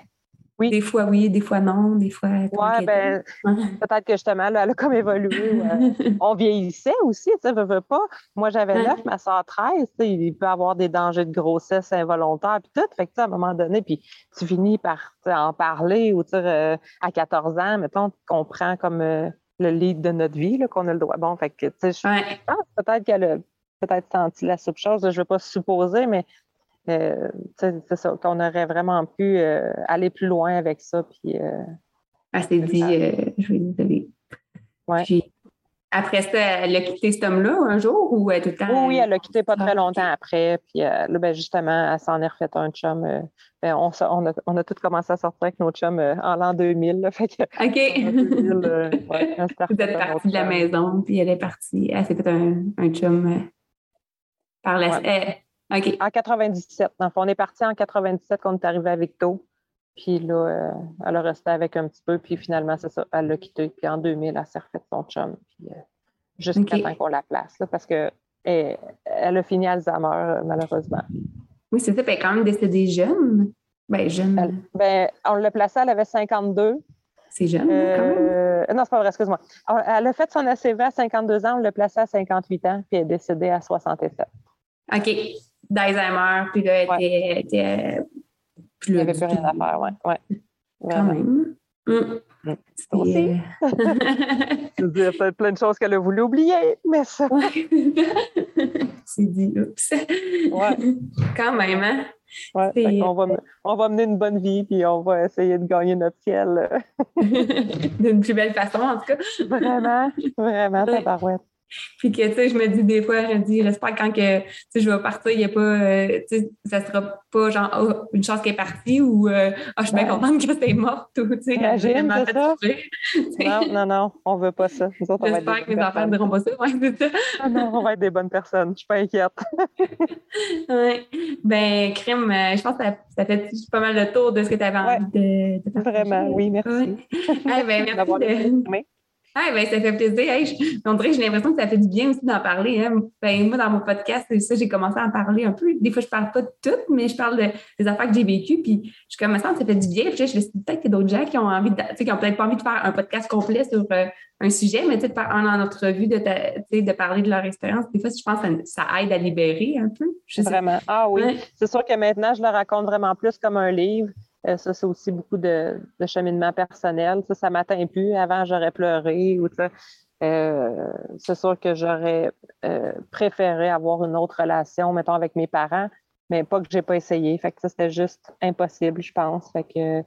Des fois oui, des fois non, des fois. Oui, ben, peut-être que justement, elle a comme évolué. <laughs> On vieillissait aussi, tu sais, veux, pas. Moi, j'avais 9, ma soeur 13, il peut avoir des dangers de grossesse involontaire, puis tout. Fait que, à un moment donné, puis tu finis par en parler, ou tu euh, à 14 ans, mettons, qu'on prend comme euh, le lead de notre vie, qu'on a le droit. Bon, fait que, tu sais, je pense peut-être qu'elle a peut-être senti la soupe chose. Je ne veux pas supposer, mais euh, c'est ça, qu'on aurait vraiment pu euh, aller plus loin avec ça. Puis, euh, ah, c'est dit, je vais désolée. Ouais. après ça, elle a quitté cet homme-là un jour ou tout le temps? Oui, elle l'a quitté pas très ah, longtemps après. Puis là, ben, justement, elle s'en est refait un chum. Ben, on, on, a, on a tous commencé à sortir avec nos chums en l'an 2000. <laughs> fait que, OK. ouais, <laughs> Vous êtes partie de la maison, puis elle est partie. Elle s'est fait un, un chum par la. En 97. on est parti en 97 quand on est arrivé à Victo. Puis là, euh, elle a resté avec un petit peu. Puis finalement, c'est ça, elle l'a quitté. Puis en 2000, elle s'est refait son chum. Puis euh, jusqu'à temps qu'on la place. parce que elle, a fini Alzheimer, euh, malheureusement. Oui, c'est ça. Puis elle est quand même décédée jeune. Ben, jeune. ben, on l'a placée, elle avait 52. C'est jeune, hein, quand même. Non, c'est pas vrai, excuse-moi. Elle a fait son ACV à 52 ans, on l'a placée à 58 ans, puis elle est décédée à 67. OK d'Alzheimer, puis là, elle était, plus. Il n'y avait plus rien à faire, oui. Ouais. Quand même. Mm. C'est aussi. <laughs> Je veux dire, a plein de choses qu'elle a voulu oublier, mais ça. <laughs> C'est dit, oups. Ouais. Quand même, hein? Ouais, on, va, on va mener une bonne vie, puis on va essayer de gagner notre ciel. <laughs> D'une plus belle façon, en tout cas. Vraiment, vraiment, ta barouette. Puis que, tu sais, je me dis des fois, je me dis, j'espère quand que, tu sais, je vais partir, il n'y a pas, euh, tu sais, ça sera pas genre, oh, une chance qu'elle est partie ou, euh, oh, je suis bien contente que c'est morte ou, tu sais, Imagine, c'est ça? non, non, non, on veut pas ça. J'espère que mes enfants ne diront pas ça, ouais, c'est ça. Ah non, on va être des bonnes personnes, je suis pas inquiète. <laughs> oui. Ben, Crime, euh, je pense que ça, fait pas mal le tour de ce que tu avais envie de, de Vraiment, oui, merci. Ah, ben, <laughs> merci de... Ah, ben, ça fait plaisir. on dirait que j'ai l'impression que ça fait du bien aussi d'en parler. Hein. Ben, moi, dans mon podcast, ça, j'ai commencé à en parler un peu. Des fois, je parle pas de tout, mais je parle des affaires que j'ai vécues. Puis, je commence à ça fait du bien. Puis, je me suis dit, peut-être qu'il y a d'autres gens qui ont envie de, qui ont peut-être pas envie de faire un podcast complet sur euh, un sujet, mais tu sais, de faire un entrevue, de, de parler de leur expérience. Des fois, je pense que ça, aide à libérer un peu. Vraiment. Ah oui. C'est sûr que maintenant, je le raconte vraiment plus comme un livre. Euh, ça, c'est aussi beaucoup de, cheminement personnel. Ça, ça m'atteint plus. Avant, j'aurais pleuré ou ça. Euh, c'est sûr que j'aurais euh, préféré avoir une autre relation, mettons, avec mes parents, mais pas que j'ai pas essayé. Fait que ça, c'était juste impossible, je pense. Fait que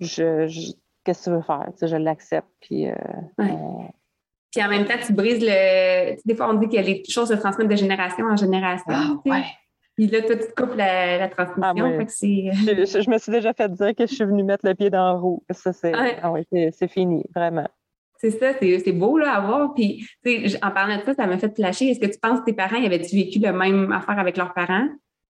je, qu'est-ce que tu veux faire? je l'accepte. Puis, puis en même temps, tu brises le. des fois, on dit que les choses se transmettent de génération en génération. Ah, ouais. Puis là, toi, tu coupes la, la transmission. Ah, je, me suis déjà fait dire que je suis venue mettre le pied dans la roue. Ça, c'est ah c'est fini, vraiment. C'est ça, c'est beau là, à voir. Puis, en parlant de ça, ça m'a fait flasher. Est-ce que tu penses que tes parents avaient-tu vécu le même affaire avec leurs parents?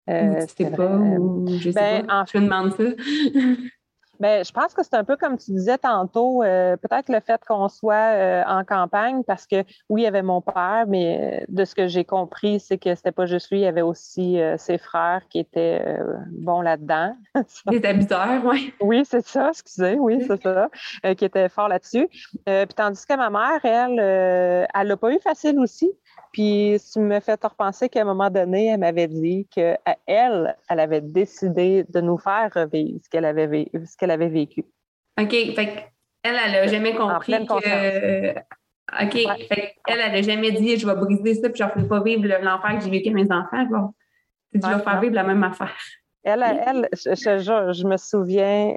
Euh, tu sais pas, ou je sais ben, pas. En... Je me demande ça. <laughs> Bien, je pense que c'est un peu comme tu disais tantôt, euh, peut-être le fait qu'on soit euh, en campagne, parce que oui, il y avait mon père, mais euh, de ce que j'ai compris, c'est que c'était pas juste lui, il y avait aussi ses frères qui étaient bons là-dedans. <laughs> Les habiteurs, oui. Oui, c'est ça, excusez, oui, c'est ça, qui étaient forts là-dessus. puis tandis que ma mère, elle, elle l'a pas eu facile aussi. Puis, tu me fait repenser qu'à un moment donné, elle m'avait dit qu'elle, elle avait décidé de nous faire revivre ce qu'elle avait, ce qu'elle avait vécu. OK. Fait elle, elle n'a jamais compris que. OK. Fait elle, elle n'a jamais dit je vais briser ça puis je ne ferai pas vivre l'enfer que j'ai vécu avec mes enfants. Bon. Tu vas faire vivre la même affaire. Elle, elle je, je, je, me souviens,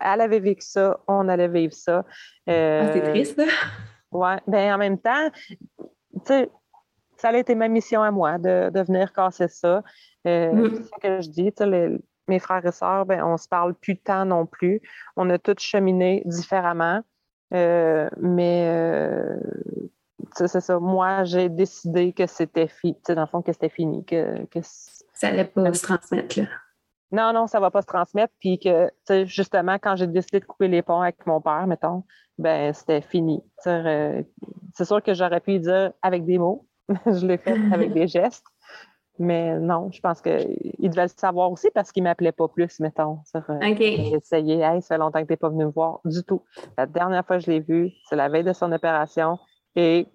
elle avait vécu ça, on allait vivre ça. Euh, ah, c'est triste. Oui. Bien, en même temps, tu sais, ça a été ma mission à moi de, de venir casser ça. Euh, mm. C'est ce que je dis. Mes frères et sœurs, ben, on ne se parle plus de temps non plus. On a tous cheminé différemment. Euh, mais euh, c'est ça. Moi, j'ai décidé que c'était fini. Dans le fond, que c'était fini. Que, que ça n'allait pas se transmettre. Là. Non, non, ça ne va pas se transmettre. Puis que, justement, quand j'ai décidé de couper les ponts avec mon père, mettons, ben c'était fini. C'est sûr que j'aurais pu dire avec des mots, <laughs> je l'ai fait avec <laughs> des gestes. Mais non, je pense qu'il devait le savoir aussi parce qu'il ne m'appelait pas plus, mettons. Sur, euh, J'ai essayé, ça fait longtemps que tu n'es pas venu me voir du tout. La dernière fois que je l'ai vu, c'est la veille de son opération et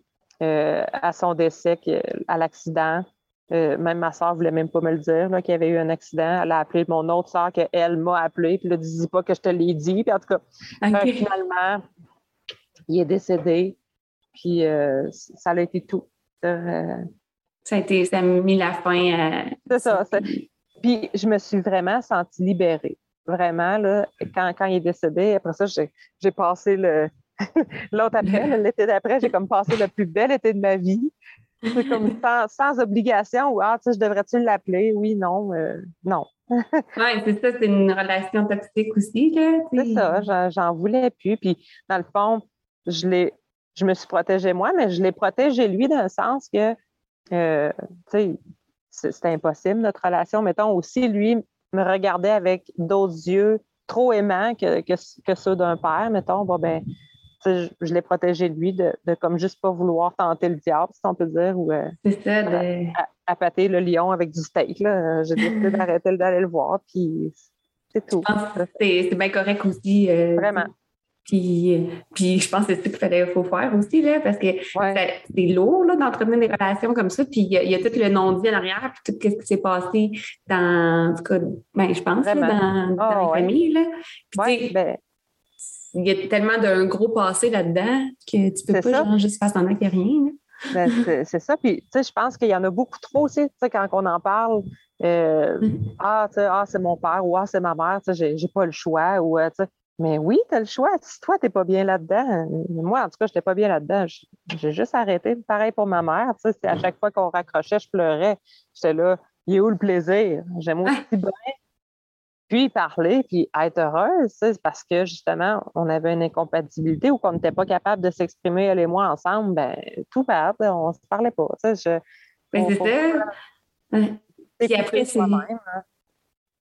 euh, à son décès, à l'accident. Euh, même ma soeur ne voulait même pas me le dire qu'il y avait eu un accident. Elle a appelé mon autre soeur qu'elle m'a appelé. Puis ne dis pas que je te l'ai dit. Puis en tout cas, finalement, il est décédé. Puis ça a été tout. Ça a été, ça a mis la fin à. C'est ça. Puis je me suis vraiment sentie libérée. Vraiment, là, quand, quand il est décédé, après ça, j'ai passé le. <laughs> L'autre après, l'été d'après, j'ai comme passé le plus bel été de ma vie. C'est comme sans, obligation ou ah, tu sais, je devrais-tu l'appeler? Oui, non, euh, non. <laughs> oui, c'est ça, c'est une relation toxique aussi. C'est ça, j'en voulais plus. Puis dans le fond, je l'ai je me suis protégée moi, mais je l'ai protégé lui dans le sens que euh, c'était impossible notre relation. Mettons aussi, lui me regardait avec d'autres yeux trop aimants que, que, ceux d'un père, mettons. Bon, ben, je, l'ai protégé lui de, de, comme juste pas vouloir tenter le diable, si on peut dire, ou euh, ça, de... appâter le lion avec du steak. J'ai décidé <laughs> d'arrêter d'aller le voir, puis c'est tout. C'est bien correct aussi. Euh, Vraiment. Puis, puis je pense que c'est ce qu'il fallait faut faire aussi, là, parce que c'est lourd d'entretenir des relations comme ça. Puis il y, a tout le non-dit en arrière, puis tout ce qui s'est passé dans, en tout cas, ben, je pense, là, dans, dans oh, la famille. Là. Puis, ben il y a tellement d'un gros passé là-dedans que tu peux pas genre, juste faire semblant qu'il n'y a rien. Ben, c'est ça. Puis, tu sais, je pense qu'il y en a beaucoup trop aussi, tu sais, quand on en parle. Euh, mm-hmm. Ah, tu sais, ah, c'est mon père ou ah, c'est ma mère, tu sais, j'ai pas le choix. Ou, euh, tu sais, mais oui, tu as le choix. Si toi, tu n'es pas bien là-dedans, moi, en tout cas, je n'étais pas bien là-dedans. J'ai juste arrêté. Pareil pour ma mère. Tu sais, à chaque fois qu'on raccrochait, je pleurais. J'étais là, il est où le plaisir? J'aime aussi bien. Puis parler, puis être heureuse, c'est parce que justement, on avait une incompatibilité ou qu'on n'était pas capable de s'exprimer, elle et moi, ensemble, ben tout bad, on ne se parlait pas. Tu sais, je, c'est ça. Puis après, c'est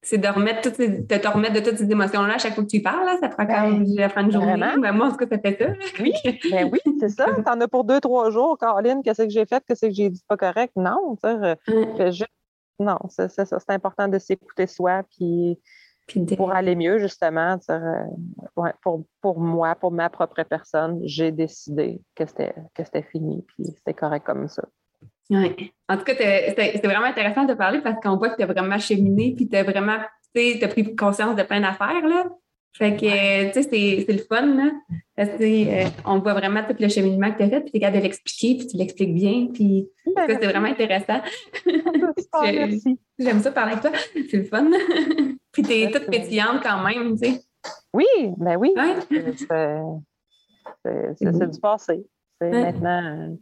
c'est de remettre toutes ces, de te remettre de toutes ces émotions-là à chaque fois que tu parles. Là. Ça prend quand même une journée. Ben, moi, en tout cas, ça fait ça. Oui, ben oui, c'est ça. <laughs> T'en as pour deux, trois jours. Caroline, qu'est-ce que j'ai fait? Qu'est-ce que j'ai dit pas correct? Non, tu sais, non, c'est ça. C'est important de s'écouter soi, puis, pour aller mieux, justement, ouais, pour, pour moi, pour ma propre personne, j'ai décidé que c'était fini, puis c'était correct comme ça. Oui. En tout cas, c'est vraiment intéressant de parler parce qu'on voit que tu as vraiment cheminé puis tu as vraiment as pris conscience de plein d'affaires. Là. Fait que, tu sais, c'est le fun. Là. Parce que, euh, on voit vraiment tout le cheminement que tu as fait, puis tu es capable de l'expliquer, puis tu l'expliques bien. Puis, c'est vraiment intéressant. <laughs> <laughs> J'aime ça parler avec toi. C'est le fun. <laughs> puis tu es toute pétillante quand même, tu sais. Oui, ben oui. C'est du passé. C'est maintenant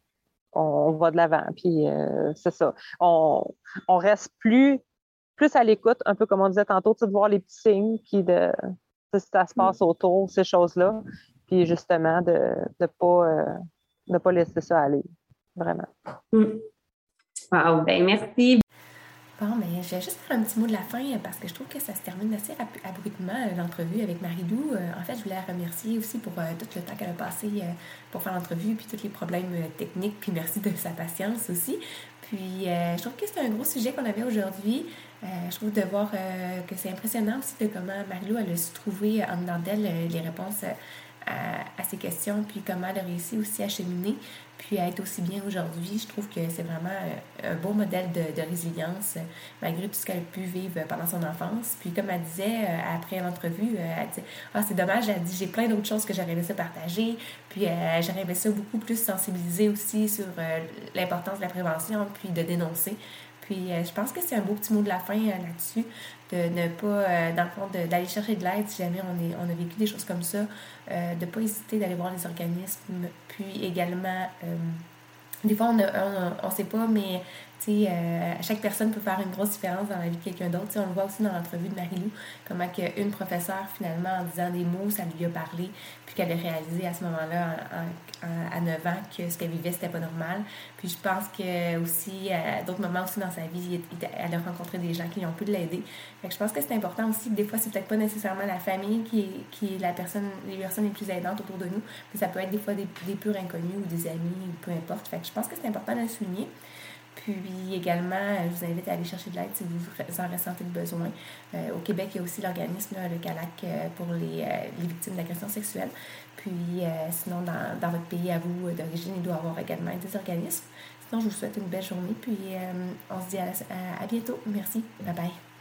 on, va de l'avant. Puis euh, c'est ça. On, reste plus, plus à l'écoute, un peu comme on disait tantôt, de voir les petits signes, puis de ça se passe mm. autour, ces choses-là. Puis justement, de ne pas, euh, pas laisser ça aller. Vraiment. Mm. Wow, ben merci. Bon, mais je vais juste faire un petit mot de la fin euh, parce que je trouve que ça se termine assez abruptement euh, l'entrevue avec Marie-Lou. Euh, en fait, je voulais la remercier aussi pour tout le temps qu'elle a passé pour faire l'entrevue, puis tous les problèmes techniques, puis merci de sa patience aussi. Puis je trouve que c'est un gros sujet qu'on avait aujourd'hui. je trouve de voir que c'est impressionnant aussi de comment Marie-Lou a su trouver en dedans d'elle les réponses à, ces questions, puis comment elle a réussi aussi à cheminer, puis à être aussi bien aujourd'hui. Je trouve que c'est vraiment euh, un beau modèle de, résilience, malgré tout ce qu'elle a pu vivre pendant son enfance. Puis comme elle disait euh, après l'entrevue, euh, elle dit Ah, c'est dommage, elle dit J'ai plein d'autres choses que j'aurais aimé ça partager. Puis j'aurais aimé ça beaucoup plus sensibiliser aussi sur l'importance de la prévention, puis de dénoncer. Puis je pense que c'est un beau petit mot de la fin là-dessus de ne pas, euh, dans le fond, d'aller chercher de l'aide si jamais on, on a vécu des choses comme ça, euh, de ne pas hésiter d'aller voir les organismes, puis également, euh, des fois, on ne on, sait pas, mais euh, chaque personne peut faire une grosse différence dans la vie de quelqu'un d'autre. On le voit aussi dans l'entrevue de Marie-Lou, comment une professeure, finalement, en disant des mots, ça lui a parlé, puis qu'elle a réalisé à ce moment-là, à 9 ans, que ce qu'elle vivait, c'était pas normal. Puis je pense que aussi, à d'autres moments aussi dans sa vie, elle a rencontré des gens qui ont pu l'aider. je pense que c'est important aussi, des fois, c'est peut-être pas nécessairement la famille qui est, qui est la personne, les personnes les plus aidantes autour de nous, mais ça peut être des fois des, des purs inconnus ou des amis, ou peu importe. Fait que je pense que c'est important de le souligner. Puis également, je vous invite à aller chercher de l'aide si vous en ressentez le besoin. Euh, au Québec, il y a aussi l'organisme, le CALAC, euh, pour les, euh, victimes d'agression sexuelle. Puis sinon, dans, votre pays à vous d'origine, il doit y avoir également des organismes. Sinon, je vous souhaite une belle journée. Puis on se dit à bientôt. Merci. Bye bye.